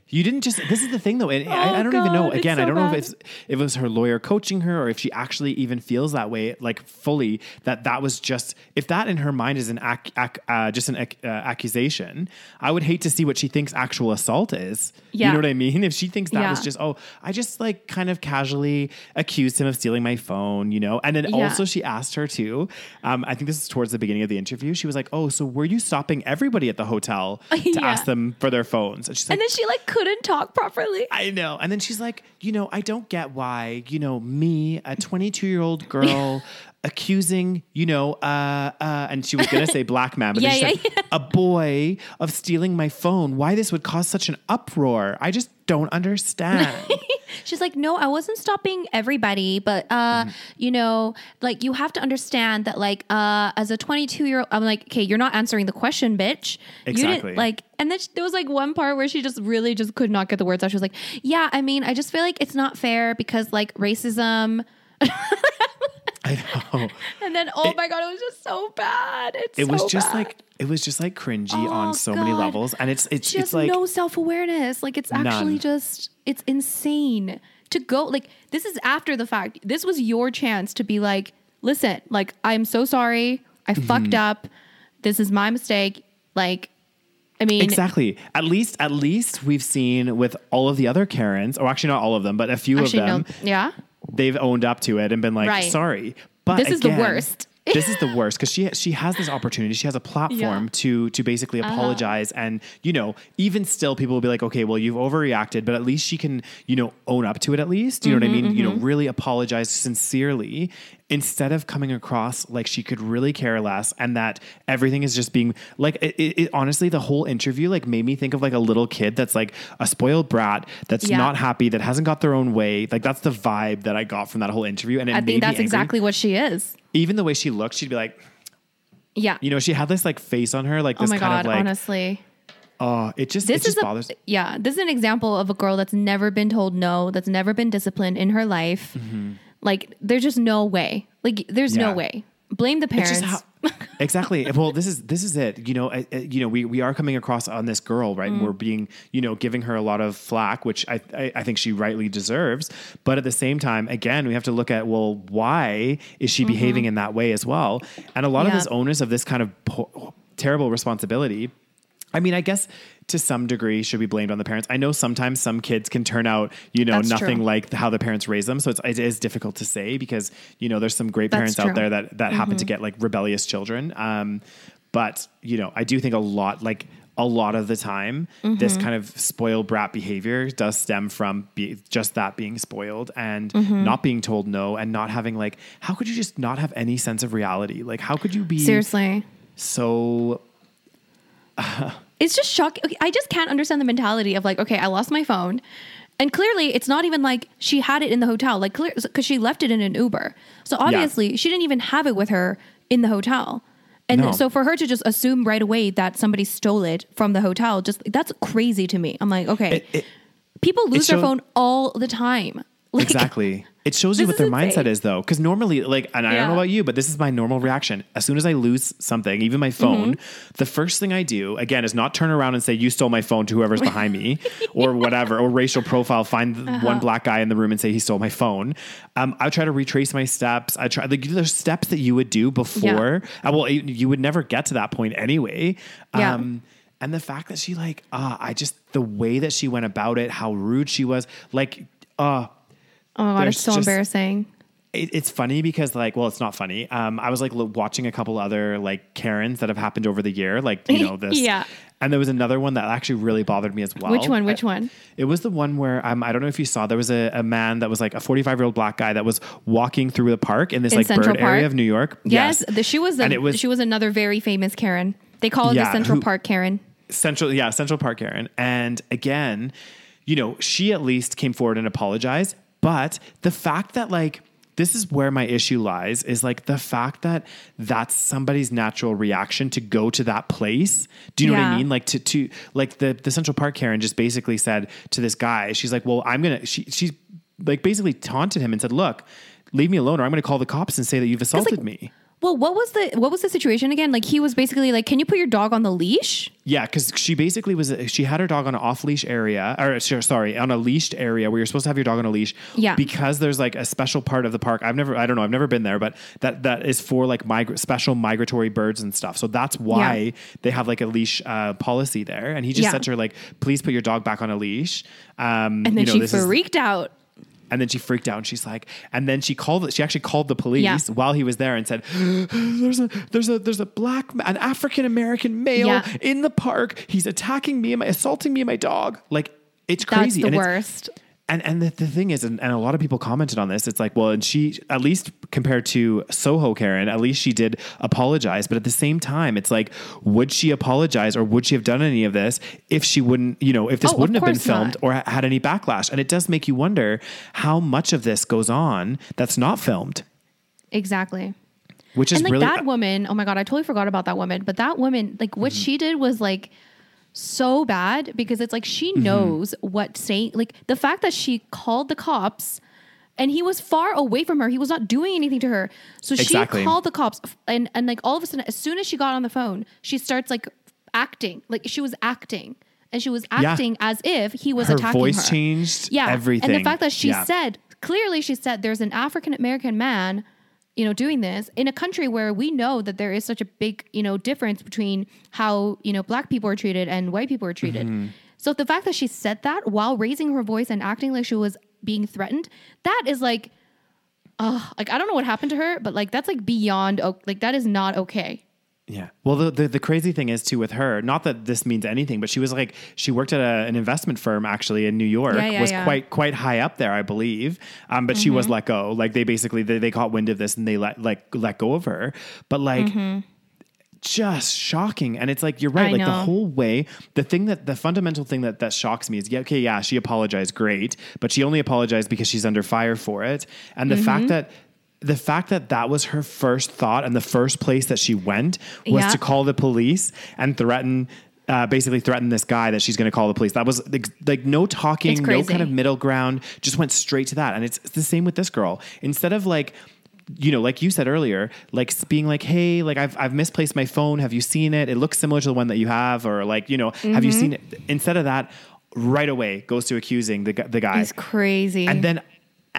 You didn't just. This is the thing, though, and I, I don't even know. Oh, God, Again, I don't know if it's if it was her lawyer coaching her, or if she actually even feels that way, like fully. That that was just if that in her mind is an ac, ac, uh, just an ac, uh, accusation. I would hate to see what she thinks actual assault is. Yeah. You know what I mean? If she thinks that was just oh, I just like kind of casually accused him of stealing my phone, you know, and then Yeah. also she asked her too. Um, I think this is towards the beginning of the interview. She was like, "Oh, so were you stopping everybody at the hotel to Yeah. ask them for their phones?" And she's like, And then she like couldn't talk properly. I know. And then she's like, you know, I don't get why, you know, me, a 22 year old girl, accusing, you know, uh, uh, and she was going to say black man, but Yeah, she yeah, said, a boy of stealing my phone. Why this would cause such an uproar? I just don't understand. She's like, no, I wasn't stopping everybody, but uh, Mm-hmm. you know, like you have to understand that, like, uh, as a 22 year old, I'm like, okay, you're not answering the question, bitch. You Exactly. didn't like, and then she, there was like one part where she just really just could not get the words out. She was like, yeah, I mean, I just feel like it's not fair because like racism. I know. And then, oh my god, it was just so bad. It's It was just bad. like, it was just like cringy Oh, on so many levels. And it's, it's, she it's like, no self awareness. Like it's actually None. just it's insane to go. Like this is after the fact. This was your chance to be like, listen, like I'm so sorry. I Mm-hmm. fucked up. This is my mistake. Like, I mean, Exactly. At least, at least we've seen with all of the other Karens, or actually not all of them, but a few actually, of them, no, yeah. They've owned up to it and been like, Right. sorry. But This is the again, worst. This is the worst because she she has this opportunity. She has a platform Yeah. Uh-huh. to to basically apologize, and you know, even still, people will be like, okay, well, you've overreacted, but at least she can you know own up to it. At least you know Mm-hmm, what I mean. You know, really apologize sincerely instead of coming across like she could really care less and that everything is just being like it, it, it- honestly the whole interview like made me think of like a little kid that's like a spoiled brat that's Yeah. not happy that hasn't got their own way like that's the vibe that i got from that whole interview and it I made think me that's angry. exactly what she is. Even the way she looked she'd be like Yeah. you know she had this like face on her like oh this my kind god. of like honestly, oh it just this it just is bothers a yeah. This is an example of a girl that's never been told no. That's never been disciplined in her life. Like, there's just no way. Like, there's no Mm-hmm. Way. Blame the parents. how, exactly. Well, this is this is it. You know, I, I- you know, we we are coming across on this girl, right? Mm. And we're being, you know, giving her a lot of flack, which I, I I think she rightly deserves. But at the same time, again, we have to look at well, why is she behaving in that way as well? And a lot of Mm-hmm. This onus of this kind of po- terrible responsibility I mean, I guess to some degree should be blamed on the parents. I know sometimes some kids can turn out, you know, That's nothing true. like how the parents raise them. So it's, it is difficult to say because, you know, there's some great That's parents true. Mm-hmm. out there that, that happen to get like rebellious children. Um, but, you know, I do think a lot, like a lot of the time, this Mm-hmm. kind of spoiled brat behavior does stem from be, just that being spoiled and Mm-hmm. not being told no and not having like, how could you just not have any sense of reality? Like, how could you be Seriously. so It's just shocking. Okay, I just can't understand the mentality of like, okay, I lost my phone. And clearly, it's not even like she had it in the hotel, like clear because she left it in an Uber. So obviously, she didn't even have it with her in the hotel. And No. so for her to just assume right away that somebody stole it from the hotel, just that's crazy to me. I'm like, okay, It- it- people lose their phone all the time. Like, exactly. It shows you what their is mindset is, though. Because normally, like, and I don't know about you, but this is my normal reaction. As soon as I lose something, even my phone, Mm-hmm. the first thing I do, again, is not turn around and say, You stole my phone to whoever's behind me or whatever, or racial profile, find Uh-huh. one black guy in the room and say he stole my phone. Um, I try to retrace my steps. I try, like, there's steps that you would do before. Uh, well, you- you would never get to that point anyway. Yeah. Um, and the fact that she, like, uh, I just, the way that she went about it, how rude she was, like, uh, oh my god, there's it's so just- embarrassing. it, it's funny because like well it's not funny um i was like lo- watching a couple other like karens that have happened over the year like you know this Yeah. and there was another one that actually really bothered me as well Which one? Which one? it was the one where um, i don't know if you saw there was a, a man that was like a 45 year old black guy that was walking through the park in this In like Central bird area of new york Yes, The, she was the, And it was- she was another very famous Karen. They call her Yeah, the Central who- Park Karen. Central, yeah, Central Park Karen. And again, you know, she at least came forward and apologized. But the fact that like this is where my issue lies is like the fact that that's somebody's natural reaction to go to that place. Do you know what I mean? Like to to like the the Central Park Karen just basically said to this guy, she's like, "Well, I'm gonna." She she's like basically taunted him and said, "Look." Leave me alone, or I'm to call the cops and say that you've assaulted me. Well, what was the what was the situation again? Like he was basically like, "Can you put your dog on the leash?" Yeah, because she basically was she had her dog on an off leash area, or sorry, on a leashed area where you're supposed to have your dog on a leash. Yeah. Because there's like a special part of the park. I've never, I don't know, I've never been there, but that that is for like migra- special migratory birds and stuff. So that's why Yeah. they have like a leash uh, policy there. And he just Yeah. said to her like, "Please put your dog back on a leash." Um, And then you know, she this is- freaked out. And then she freaked out and she's like, and then she called, she actually called the police Yeah. while he was there and said, there's a, there's a, there's a black, an African American male Yeah. in the park. He's attacking me and my, assaulting me and my dog. Like it's crazy. That's the and it's- worst. And and the, the thing is, and, and a lot of people commented on this. It's like, well, and she at least compared to Soho Karen, at least she did apologize. But at the same time, it's like, would she apologize or would she have done any of this if she wouldn't, you know, if this Oh, wouldn't have been filmed not. or ha- had any backlash? And it does make you wonder how much of this goes on that's not filmed, Exactly. which is and like really that woman, oh my god, I totally forgot about that woman. But that woman, like what Mm-hmm. she did was like so bad because it's like she Mm-hmm. knows what saying like the fact that she called the cops and he was far away from her. He was not doing anything to her. So Exactly. she called the cops and and like all of a sudden as soon as she got on the phone, she starts like acting. Like she was acting. And she was Yeah. acting as if he was her attacking voice her. changed. Yeah. everything. And the fact that she Yeah. said, clearly she said there's an African American man, you know, doing this in a country where we know that there is such a big, you know, difference between how, you know, black people are treated and white people are treated. Mm-hmm. So the fact that she said that while raising her voice and acting like she was being threatened, that is like uh, like I don't know what happened to her, but like that's like beyond like that is not okay. Yeah. Well, the, the the crazy thing is too with her. Not that this means anything, but she was like she worked at a, an investment firm actually in New York. Yeah, yeah, was yeah. quite quite high up there, I believe. Um, but she Mm-hmm. was let go. Like they basically they, they caught wind of this and they let like let go of her. But like. Just shocking, and it's like you're right. Mm-hmm. I like the whole way, the thing that the fundamental thing that that shocks me is, yeah, okay, yeah, she apologized, great, but she only apologized because she's under fire for it, and the Mm-hmm. fact that the fact that that was her first thought and the first place that she went was Yeah. to call the police and threaten uh, basically threaten this guy that she's going to call the police. That was like, like no talking, no kind of middle ground, just went straight to that. And it's, it's the same with this girl. Instead of like, you know, like you said earlier, like being like, "Hey, like I've I've misplaced my phone. Have you seen it? It looks similar to the one that you have, or like, you know, have you Mm-hmm. seen it?" Instead of that, right away goes to accusing the the guy, It's crazy. and then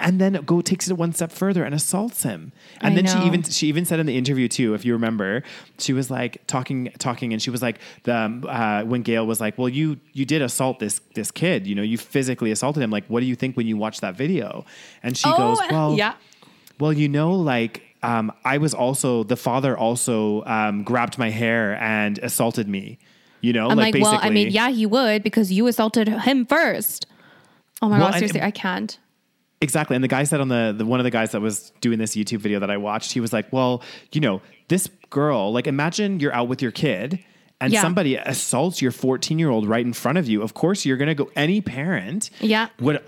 and then go takes it one step further and assaults him. And I then she even she even said in the interview too, if you remember, she was like talking talking, and she was like the um, uh, when Gayle was like, "Well, you you did assault this this kid, you know, you physically assaulted him. Like, what do you think when you watch that video?" And she goes, "Well, Oh, yeah. well, you know, like." Um, I was also the father also um, grabbed my hair and assaulted me. You know, I'm like, well, I mean, yeah, he would because you assaulted him first. Oh my Well, god, seriously, I can't. Exactly. And the guy said on the, the one of the guys that was doing this YouTube video that I watched, he was like, Well, you know, this girl, like imagine you're out with your kid and Yeah. somebody assaults your 14 year old right in front of you. Of course you're gonna go any parent. Yeah. Would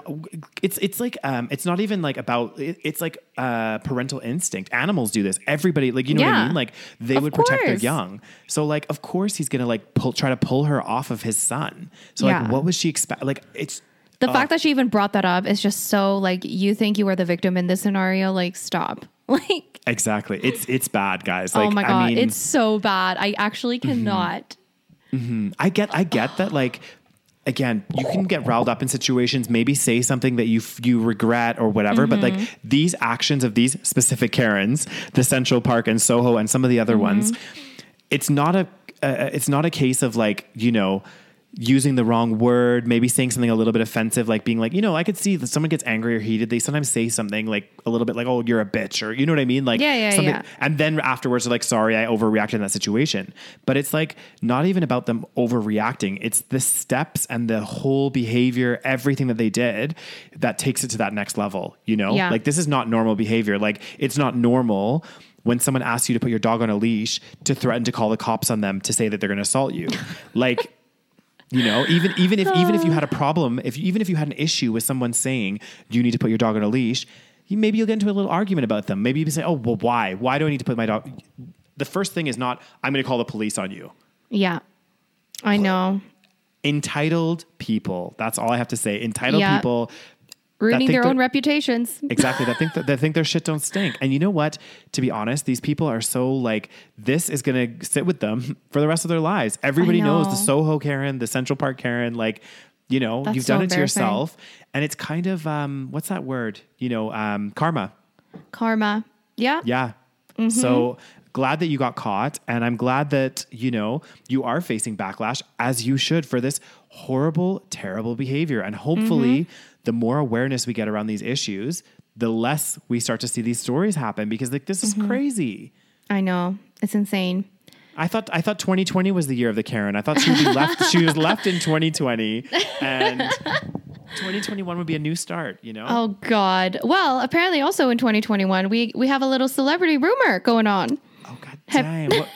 it's it's like um it's not even like about it, it's like uh parental instinct. Animals do this. Everybody like you know what I mean? Like they Of would protect their young. So like of course he's gonna like pull try to pull her off of his son. So Yeah. like what was she expect like it's The fact that she even brought that up is just so like you think you were the victim in this scenario. Like, stop. Like, exactly. It's it's bad, guys. Like oh my god, I mean, Mm-hmm. it's so bad. I actually cannot. mm-hmm. I get I get that like again you can get riled up in situations maybe say something that you you regret or whatever but Mm-hmm. like these actions of these specific Karens the Central Park and Soho and some of the other Mm-hmm. ones it's not a uh, it's not a case of like you know using the wrong word maybe saying something a little bit offensive like being like you know I could see that someone gets angry or heated they sometimes say something like a little bit like oh you're a bitch or you know what I mean? Like Yeah, yeah, something yeah. and then afterwards they're like sorry i overreacted in that situation. But it's like not even about them overreacting. It's the steps and the whole behavior everything that they did that takes it to that next level you know? Yeah. like this is not normal behavior. Like it's not normal when someone asks you to put your dog on a leash to threaten to call the cops on them to say that they're going to assault you. Like you know, even even if even if you had a problem, if even if you had an issue with someone saying you need to put your dog on a leash, you maybe you'll get into a little argument about them. Maybe you say, "Oh, well, why? Why do I need to put my dog?" The first thing is not, "I'm going to call the police on you." Yeah, I know. Entitled people. That's all I have to say. Entitled Yeah. people. Ruining their own reputations. Exactly. That think that they think their shit don't stink. And you know what? To be honest, these people are so like this is gonna sit with them for the rest of their lives. Everybody knows the. Soho Karen, the Central Park Karen. Like, you know, That's you've so done it to yourself, and it's kind of um, what's that word? You know, um, karma. Karma. Yeah. Yeah. Mm-hmm. So glad that you got caught, and I'm glad that you know you are facing backlash as you should for this horrible, terrible behavior. And hopefully, Mm-hmm. The more awareness we get around these issues, the less we start to see these stories happen because like this is Mm-hmm. crazy. I know. It's insane. I thought I thought 2020 was the year of the Karen. I thought she would be left. she was left in 2020, and 2021 would be a new start. You know. Oh God. Well, apparently, also in 2021, we we have a little celebrity rumor going on. Oh god damn! what,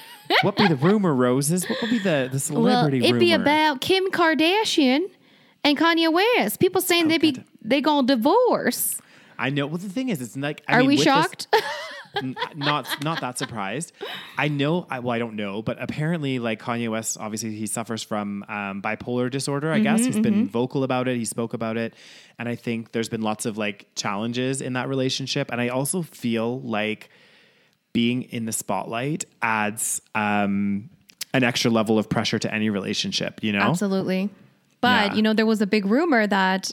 what be the rumor, Roses? What would be the the celebrity Well, it'd rumor? be about Kim Kardashian and Kanye West. People saying they be God. they gonna divorce. I know. Well, the thing is, it's like. I Are mean, we this- shocked? n- not not that surprised. I know. I, well, I don't know, but apparently, like Kanye West, obviously he suffers from um, bipolar disorder. I guess he's been vocal about it. He spoke about it, and I think there's been lots of like challenges in that relationship. And I also feel like being in the spotlight adds um, an extra level of pressure to any relationship. You know, Absolutely. But Yeah. you know, there was a big rumor that.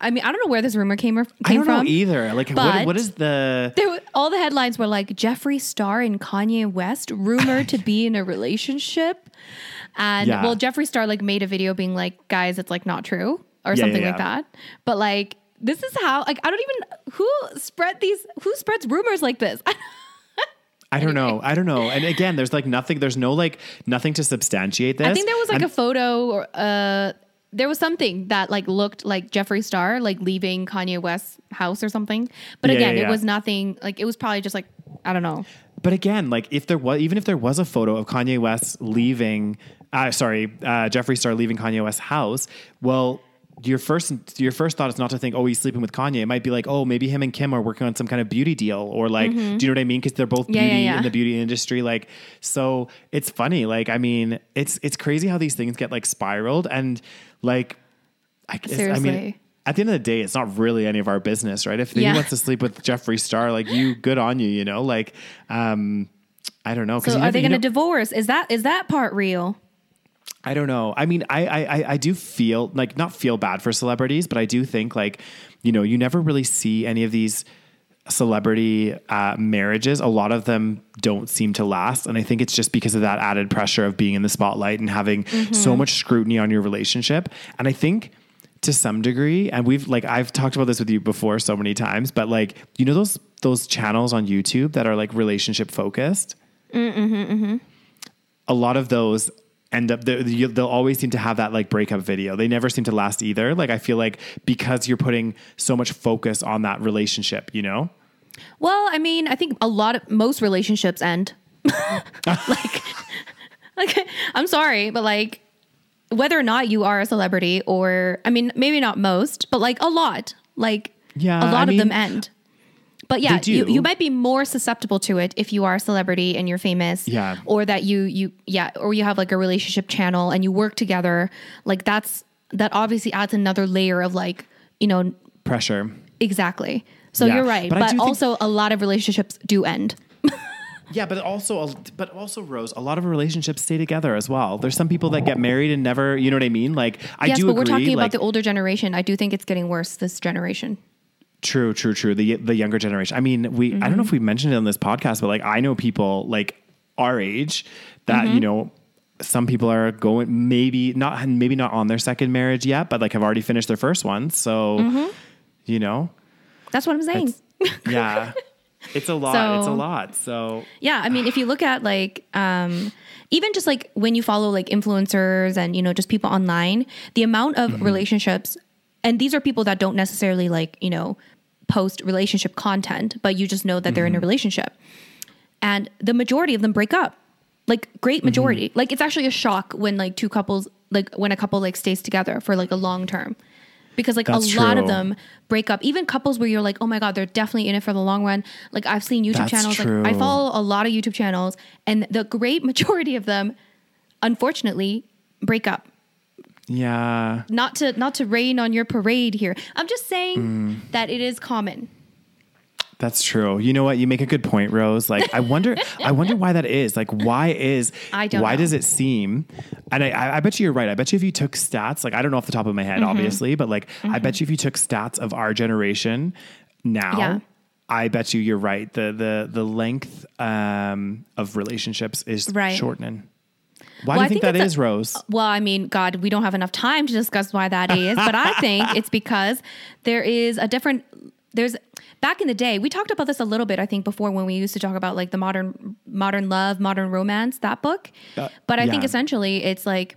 I mean, I don't know where this rumor came, came I don't from. know either. Like, what, what is the? Were, all the headlines were like Jeffree Star and Kanye West rumored to be in a relationship, and Yeah. well, Jeffree Star like made a video being like, "Guys, it's like not true" or Yeah, something yeah, like that. But like, this is how like I don't even who spread these who spreads rumors like this. I don't know. I don't know. And again, there's like nothing. There's no like nothing to substantiate this. I think there was like And- a photo or uh there was something that like looked like Jeffree Star like leaving Kanye West's house or something. But Yeah, again, yeah, it was nothing like it was probably just like I don't know. But again, like if there was, even if there was a photo of Kanye West leaving, uh, sorry, uh, Jeffree Star leaving Kanye West's house, well, your first your first thought is not to think, oh, he's sleeping with Kanye. It might be like, oh, maybe him and Kim are working on some kind of beauty deal, or like, do you know what I mean? Because they're both Mm-hmm. Yeah, beauty yeah, yeah. in the beauty industry. Like, so it's funny. Like, I mean, it's it's crazy how these things get like spiraled and like, I guess, I mean. At the end of the day, it's not really any of our business, right? If he wants to sleep with Jeffree Star, like you, good on you, you know. Like, um, I don't know. So are they going to divorce? Is that is that part real? I don't know. I mean, I, I I do feel like not feel bad for celebrities, but I do think like, you know, you never really see any of these celebrity uh, marriages. A lot of them don't seem to last, and I think it's just because of that added pressure of being in the spotlight and having so mm-hmm. much scrutiny on your relationship. And I think to some degree, and we've like I've talked about this with you before so many times, but like you know those those channels on YouTube that are like relationship focused. Mm-hmm, mm-hmm. A lot of those end up they'll always seem to have that like breakup video. They never seem to last either. Like I feel like because you're putting so much focus on that relationship, you know. Well, I mean, I think a lot of most relationships end. like, like I'm sorry, but like whether or not you are a celebrity or I mean, maybe not most, but like a lot. Like Yeah, a lot I of them end. But yeah, you, you might be more susceptible to it if you are a celebrity and you're famous. Yeah. Or that you you yeah, or you have like a relationship channel and you work together. Like that's that obviously adds another layer of like, you know, Pressure. exactly. So Yeah, you're right. but But, do think- also a lot of relationships do end. Yeah, but also, but also, Rose, a lot of relationships stay together as well. There's some people that get married and never, you know what I mean? Like, I yes, do but agree. we're talking like, about the older generation. I do think it's getting worse this generation. True, true, true. The the younger generation. I mean, we. I don't know if mm-hmm. we mentioned it on this podcast, but like, I know people like our age that you mm-hmm. know. Some people are going maybe not maybe not on their second marriage yet, but like have already finished their first one. So, mm-hmm. you know, That's what I'm saying. Yeah, it's a lot. it's a lot. So Yeah, I mean, if you look at like um, even just like when you follow like influencers and you know just people online, the amount of relationships, and these are people that don't necessarily like you know post relationship content, but you just know that they're in a mm-hmm. relationship, and the majority of them break up, like great mm-hmm. majority. Like it's actually a shock when like two couples like when a couple like stays together for like a long term. Because like That's a lot of them break up, even couples where you're like, oh my god, they're definitely in it for the long run. Like I've seen YouTube That's channels, like I follow a lot of YouTube channels, and the great majority of them, unfortunately, break up. Yeah, Not to not to rain on your parade here. I'm just saying Mm. that it is common. That's true. You know what? You make a good point, Rose. Like, I wonder, I wonder why that is. Like, why is, I don't why know. does it seem, and I- I, bet you you're right. I bet you if you took stats, like, I don't know off the top of my head, Mm-hmm. obviously, but like, I bet you if you took stats of our generation now, Yeah. I bet you you're right. The, the, the length, um, of relationships is Right. shortening. Why Well, do you think, think that is, a- Rose? Well, I mean, God, we don't have enough time to discuss why that is, but I think it's because there is a different. There's back in the day, we talked about this a little bit. I think before when we used to talk about like the modern modern love, modern romance, that book. Uh, but I think essentially it's like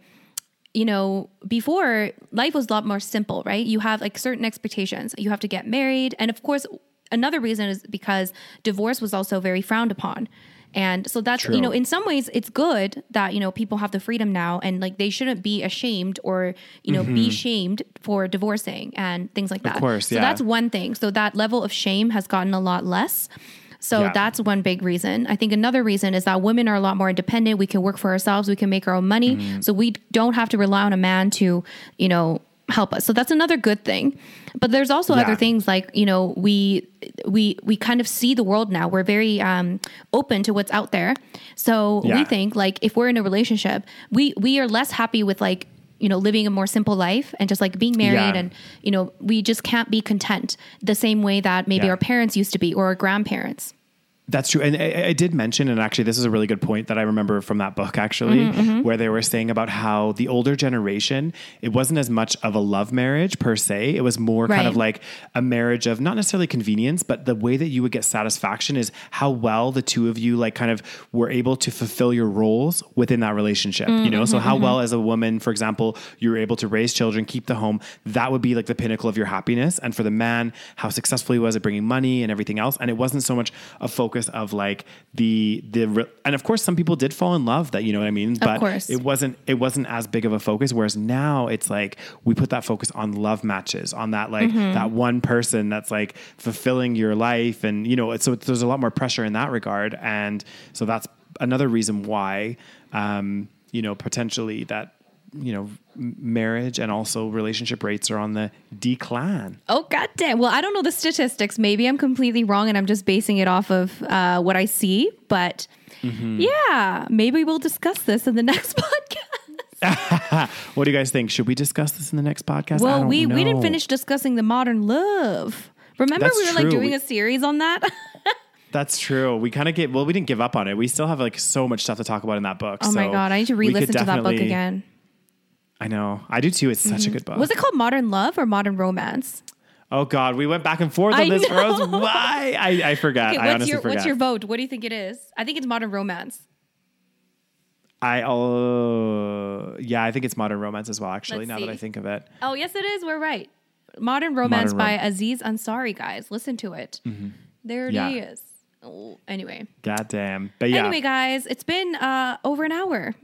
you know, before life was a lot more simple, right? You have like certain expectations. You have to get married. And of course, another reason is because divorce was also very frowned upon. And so that's, you know, in some ways it's good that, you know, people have the freedom now and like they shouldn't be ashamed or, you know, be shamed for divorcing and things like that. Of course, so that's one thing. So that level of shame has gotten a lot less. So Yeah. that's one big reason. I think another reason is that women are a lot more independent. We can work for ourselves. We can make our own money. Mm-hmm. So we don't have to rely on a man to, you know, help us. So that's another good thing. But there's also Yeah. other things like, you know, we we we kind of see the world now. We're very um open to what's out there. So Yeah. we think like if we're in a relationship, we we are less happy with like you know living a more simple life and just like being married Yeah. and you know we just can't be content the same way that maybe our parents used to be or our grandparents That's true. And I, I did mention, and actually, this is a really good point that I remember from that book, actually, Mm-hmm, where they were saying about how the older generation, it wasn't as much of a love marriage per se. It was more kind of like a marriage of not necessarily convenience, but the way that you would get satisfaction is how well the two of you, like, kind of were able to fulfill your roles within that relationship. you know, so how Mm-hmm, well, as a woman, for example, you were able to raise children, keep the home, that would be like the pinnacle of your happiness. And for the man, how successful he was at bringing money and everything else. And it wasn't so much a focus of like the the and of course some people did fall in love that you know what I mean. But course. it wasn't it wasn't as big of a focus. Whereas now it's like we put that focus on love matches, on that like Mm-hmm. that one person that's like fulfilling your life, and you know, so there's a lot more pressure in that regard. And so that's another reason why, um, you know, potentially that you know marriage and also relationship rates are on the decline. oh god damn well i don't know the statistics maybe i'm completely wrong and i'm just basing it off of uh, what i see but Mm-hmm. yeah maybe we'll discuss this in the next podcast What do you guys think? Should we discuss this in the next podcast? I Well, we we didn't finish discussing the modern love. Remember That's we were like doing We- a series on that? That's true. We kind of get well. We didn't give up on it. We still have like so much stuff to talk about in that book. oh my god, I need to re-listen to that book again. I know. I do too. It's such a good book. Was it called Modern Love or Modern Romance? Oh God, we went back and forth I on this, Rose. Why? I, I forgot. Okay, I honestly your forgot. what's your vote? What do you think it is? I think it's Modern Romance. I oh yeah, I think it's modern romance as well. Actually, Let's now that. I think of it, Oh yes, it is. We're right. Modern Romance Modern by Rom- Mm-hmm. Aziz Ansari. Guys, listen to it. There it Yeah. is. Oh, anyway, goddamn. But yeah, anyway, guys, it's been uh, over an hour.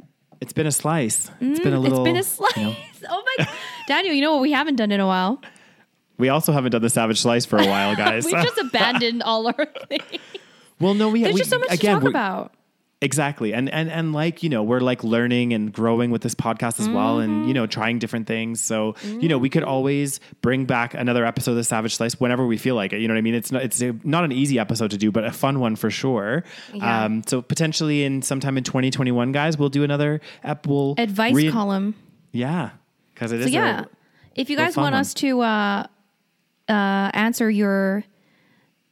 It's been a slice. It's been a little. It's been a slice. oh my, God. Daniel, you know what we haven't done in a while? We also haven't done the savage slice for a while, guys. We just abandoned all our things. well, no, we There's we, just so much again, to talk about. Exactly. And and and like, you know, we're like learning and growing with this podcast as well and Mm-hmm. you know, trying different things. So, you know, we could always bring back another episode of the Savage Slice whenever we feel like it. You know what I mean? It's not it's a, not an easy episode to do, but a fun one for sure. Yeah. Um so potentially in sometime in 2021 guys, we'll do another ep we'll Advice re- column. Yeah. Cuz it So is yeah, a, if you guys want one. us to uh, uh, answer your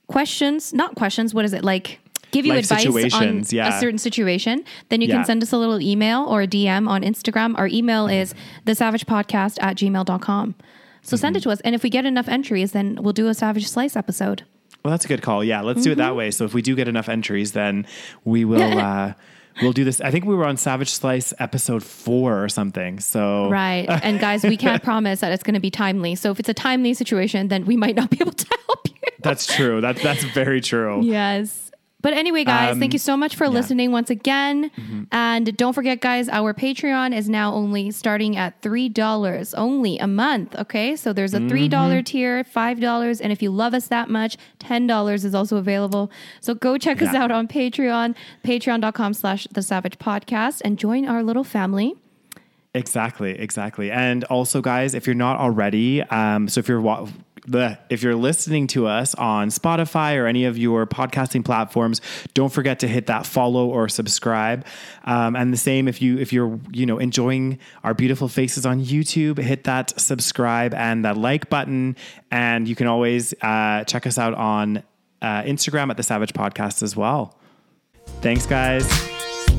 questions, not questions, what is it like? Give you advice on yeah. a certain situation, then you Yeah. can send us a little email or a DM on Instagram. Our email is thesavagepodcast at gmail.com. So send Mm-hmm. it to us. And if we get enough entries, then we'll do a Savage Slice episode. Well, that's a good call. Yeah, let's do it Mm-hmm. that way. So if we do get enough entries, then we will uh we'll do this. I think we were on Savage Slice episode 4 or something. So Right. And guys, we can't promise that it's going to be timely. So if it's a timely situation, then we might not be able to help you. That's true. That's that's very true. Yes. But anyway, guys, thank um, you so much for listening once again. Mm-hmm. And don't forget, guys, our Patreon is now only starting at $3 only a month. Okay. So there's a $3 mm-hmm. tier, $5. And if you love us that much, $10 is also available. So go check us out on Patreon, patreon.com slash the savage podcast, and join our little family. Exactly, exactly. And also, guys, if you're not already, um, so if you're wa- if you're listening to us on Spotify or any of your podcasting platforms, don't forget to hit that follow or subscribe. Um, and the same if you if you're you know enjoying our beautiful faces on YouTube, hit that subscribe and that like button. And you can always uh, check us out on uh, Instagram at the Savage Podcast as well. Thanks, guys.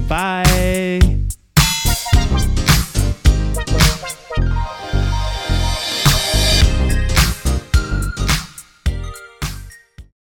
Bye.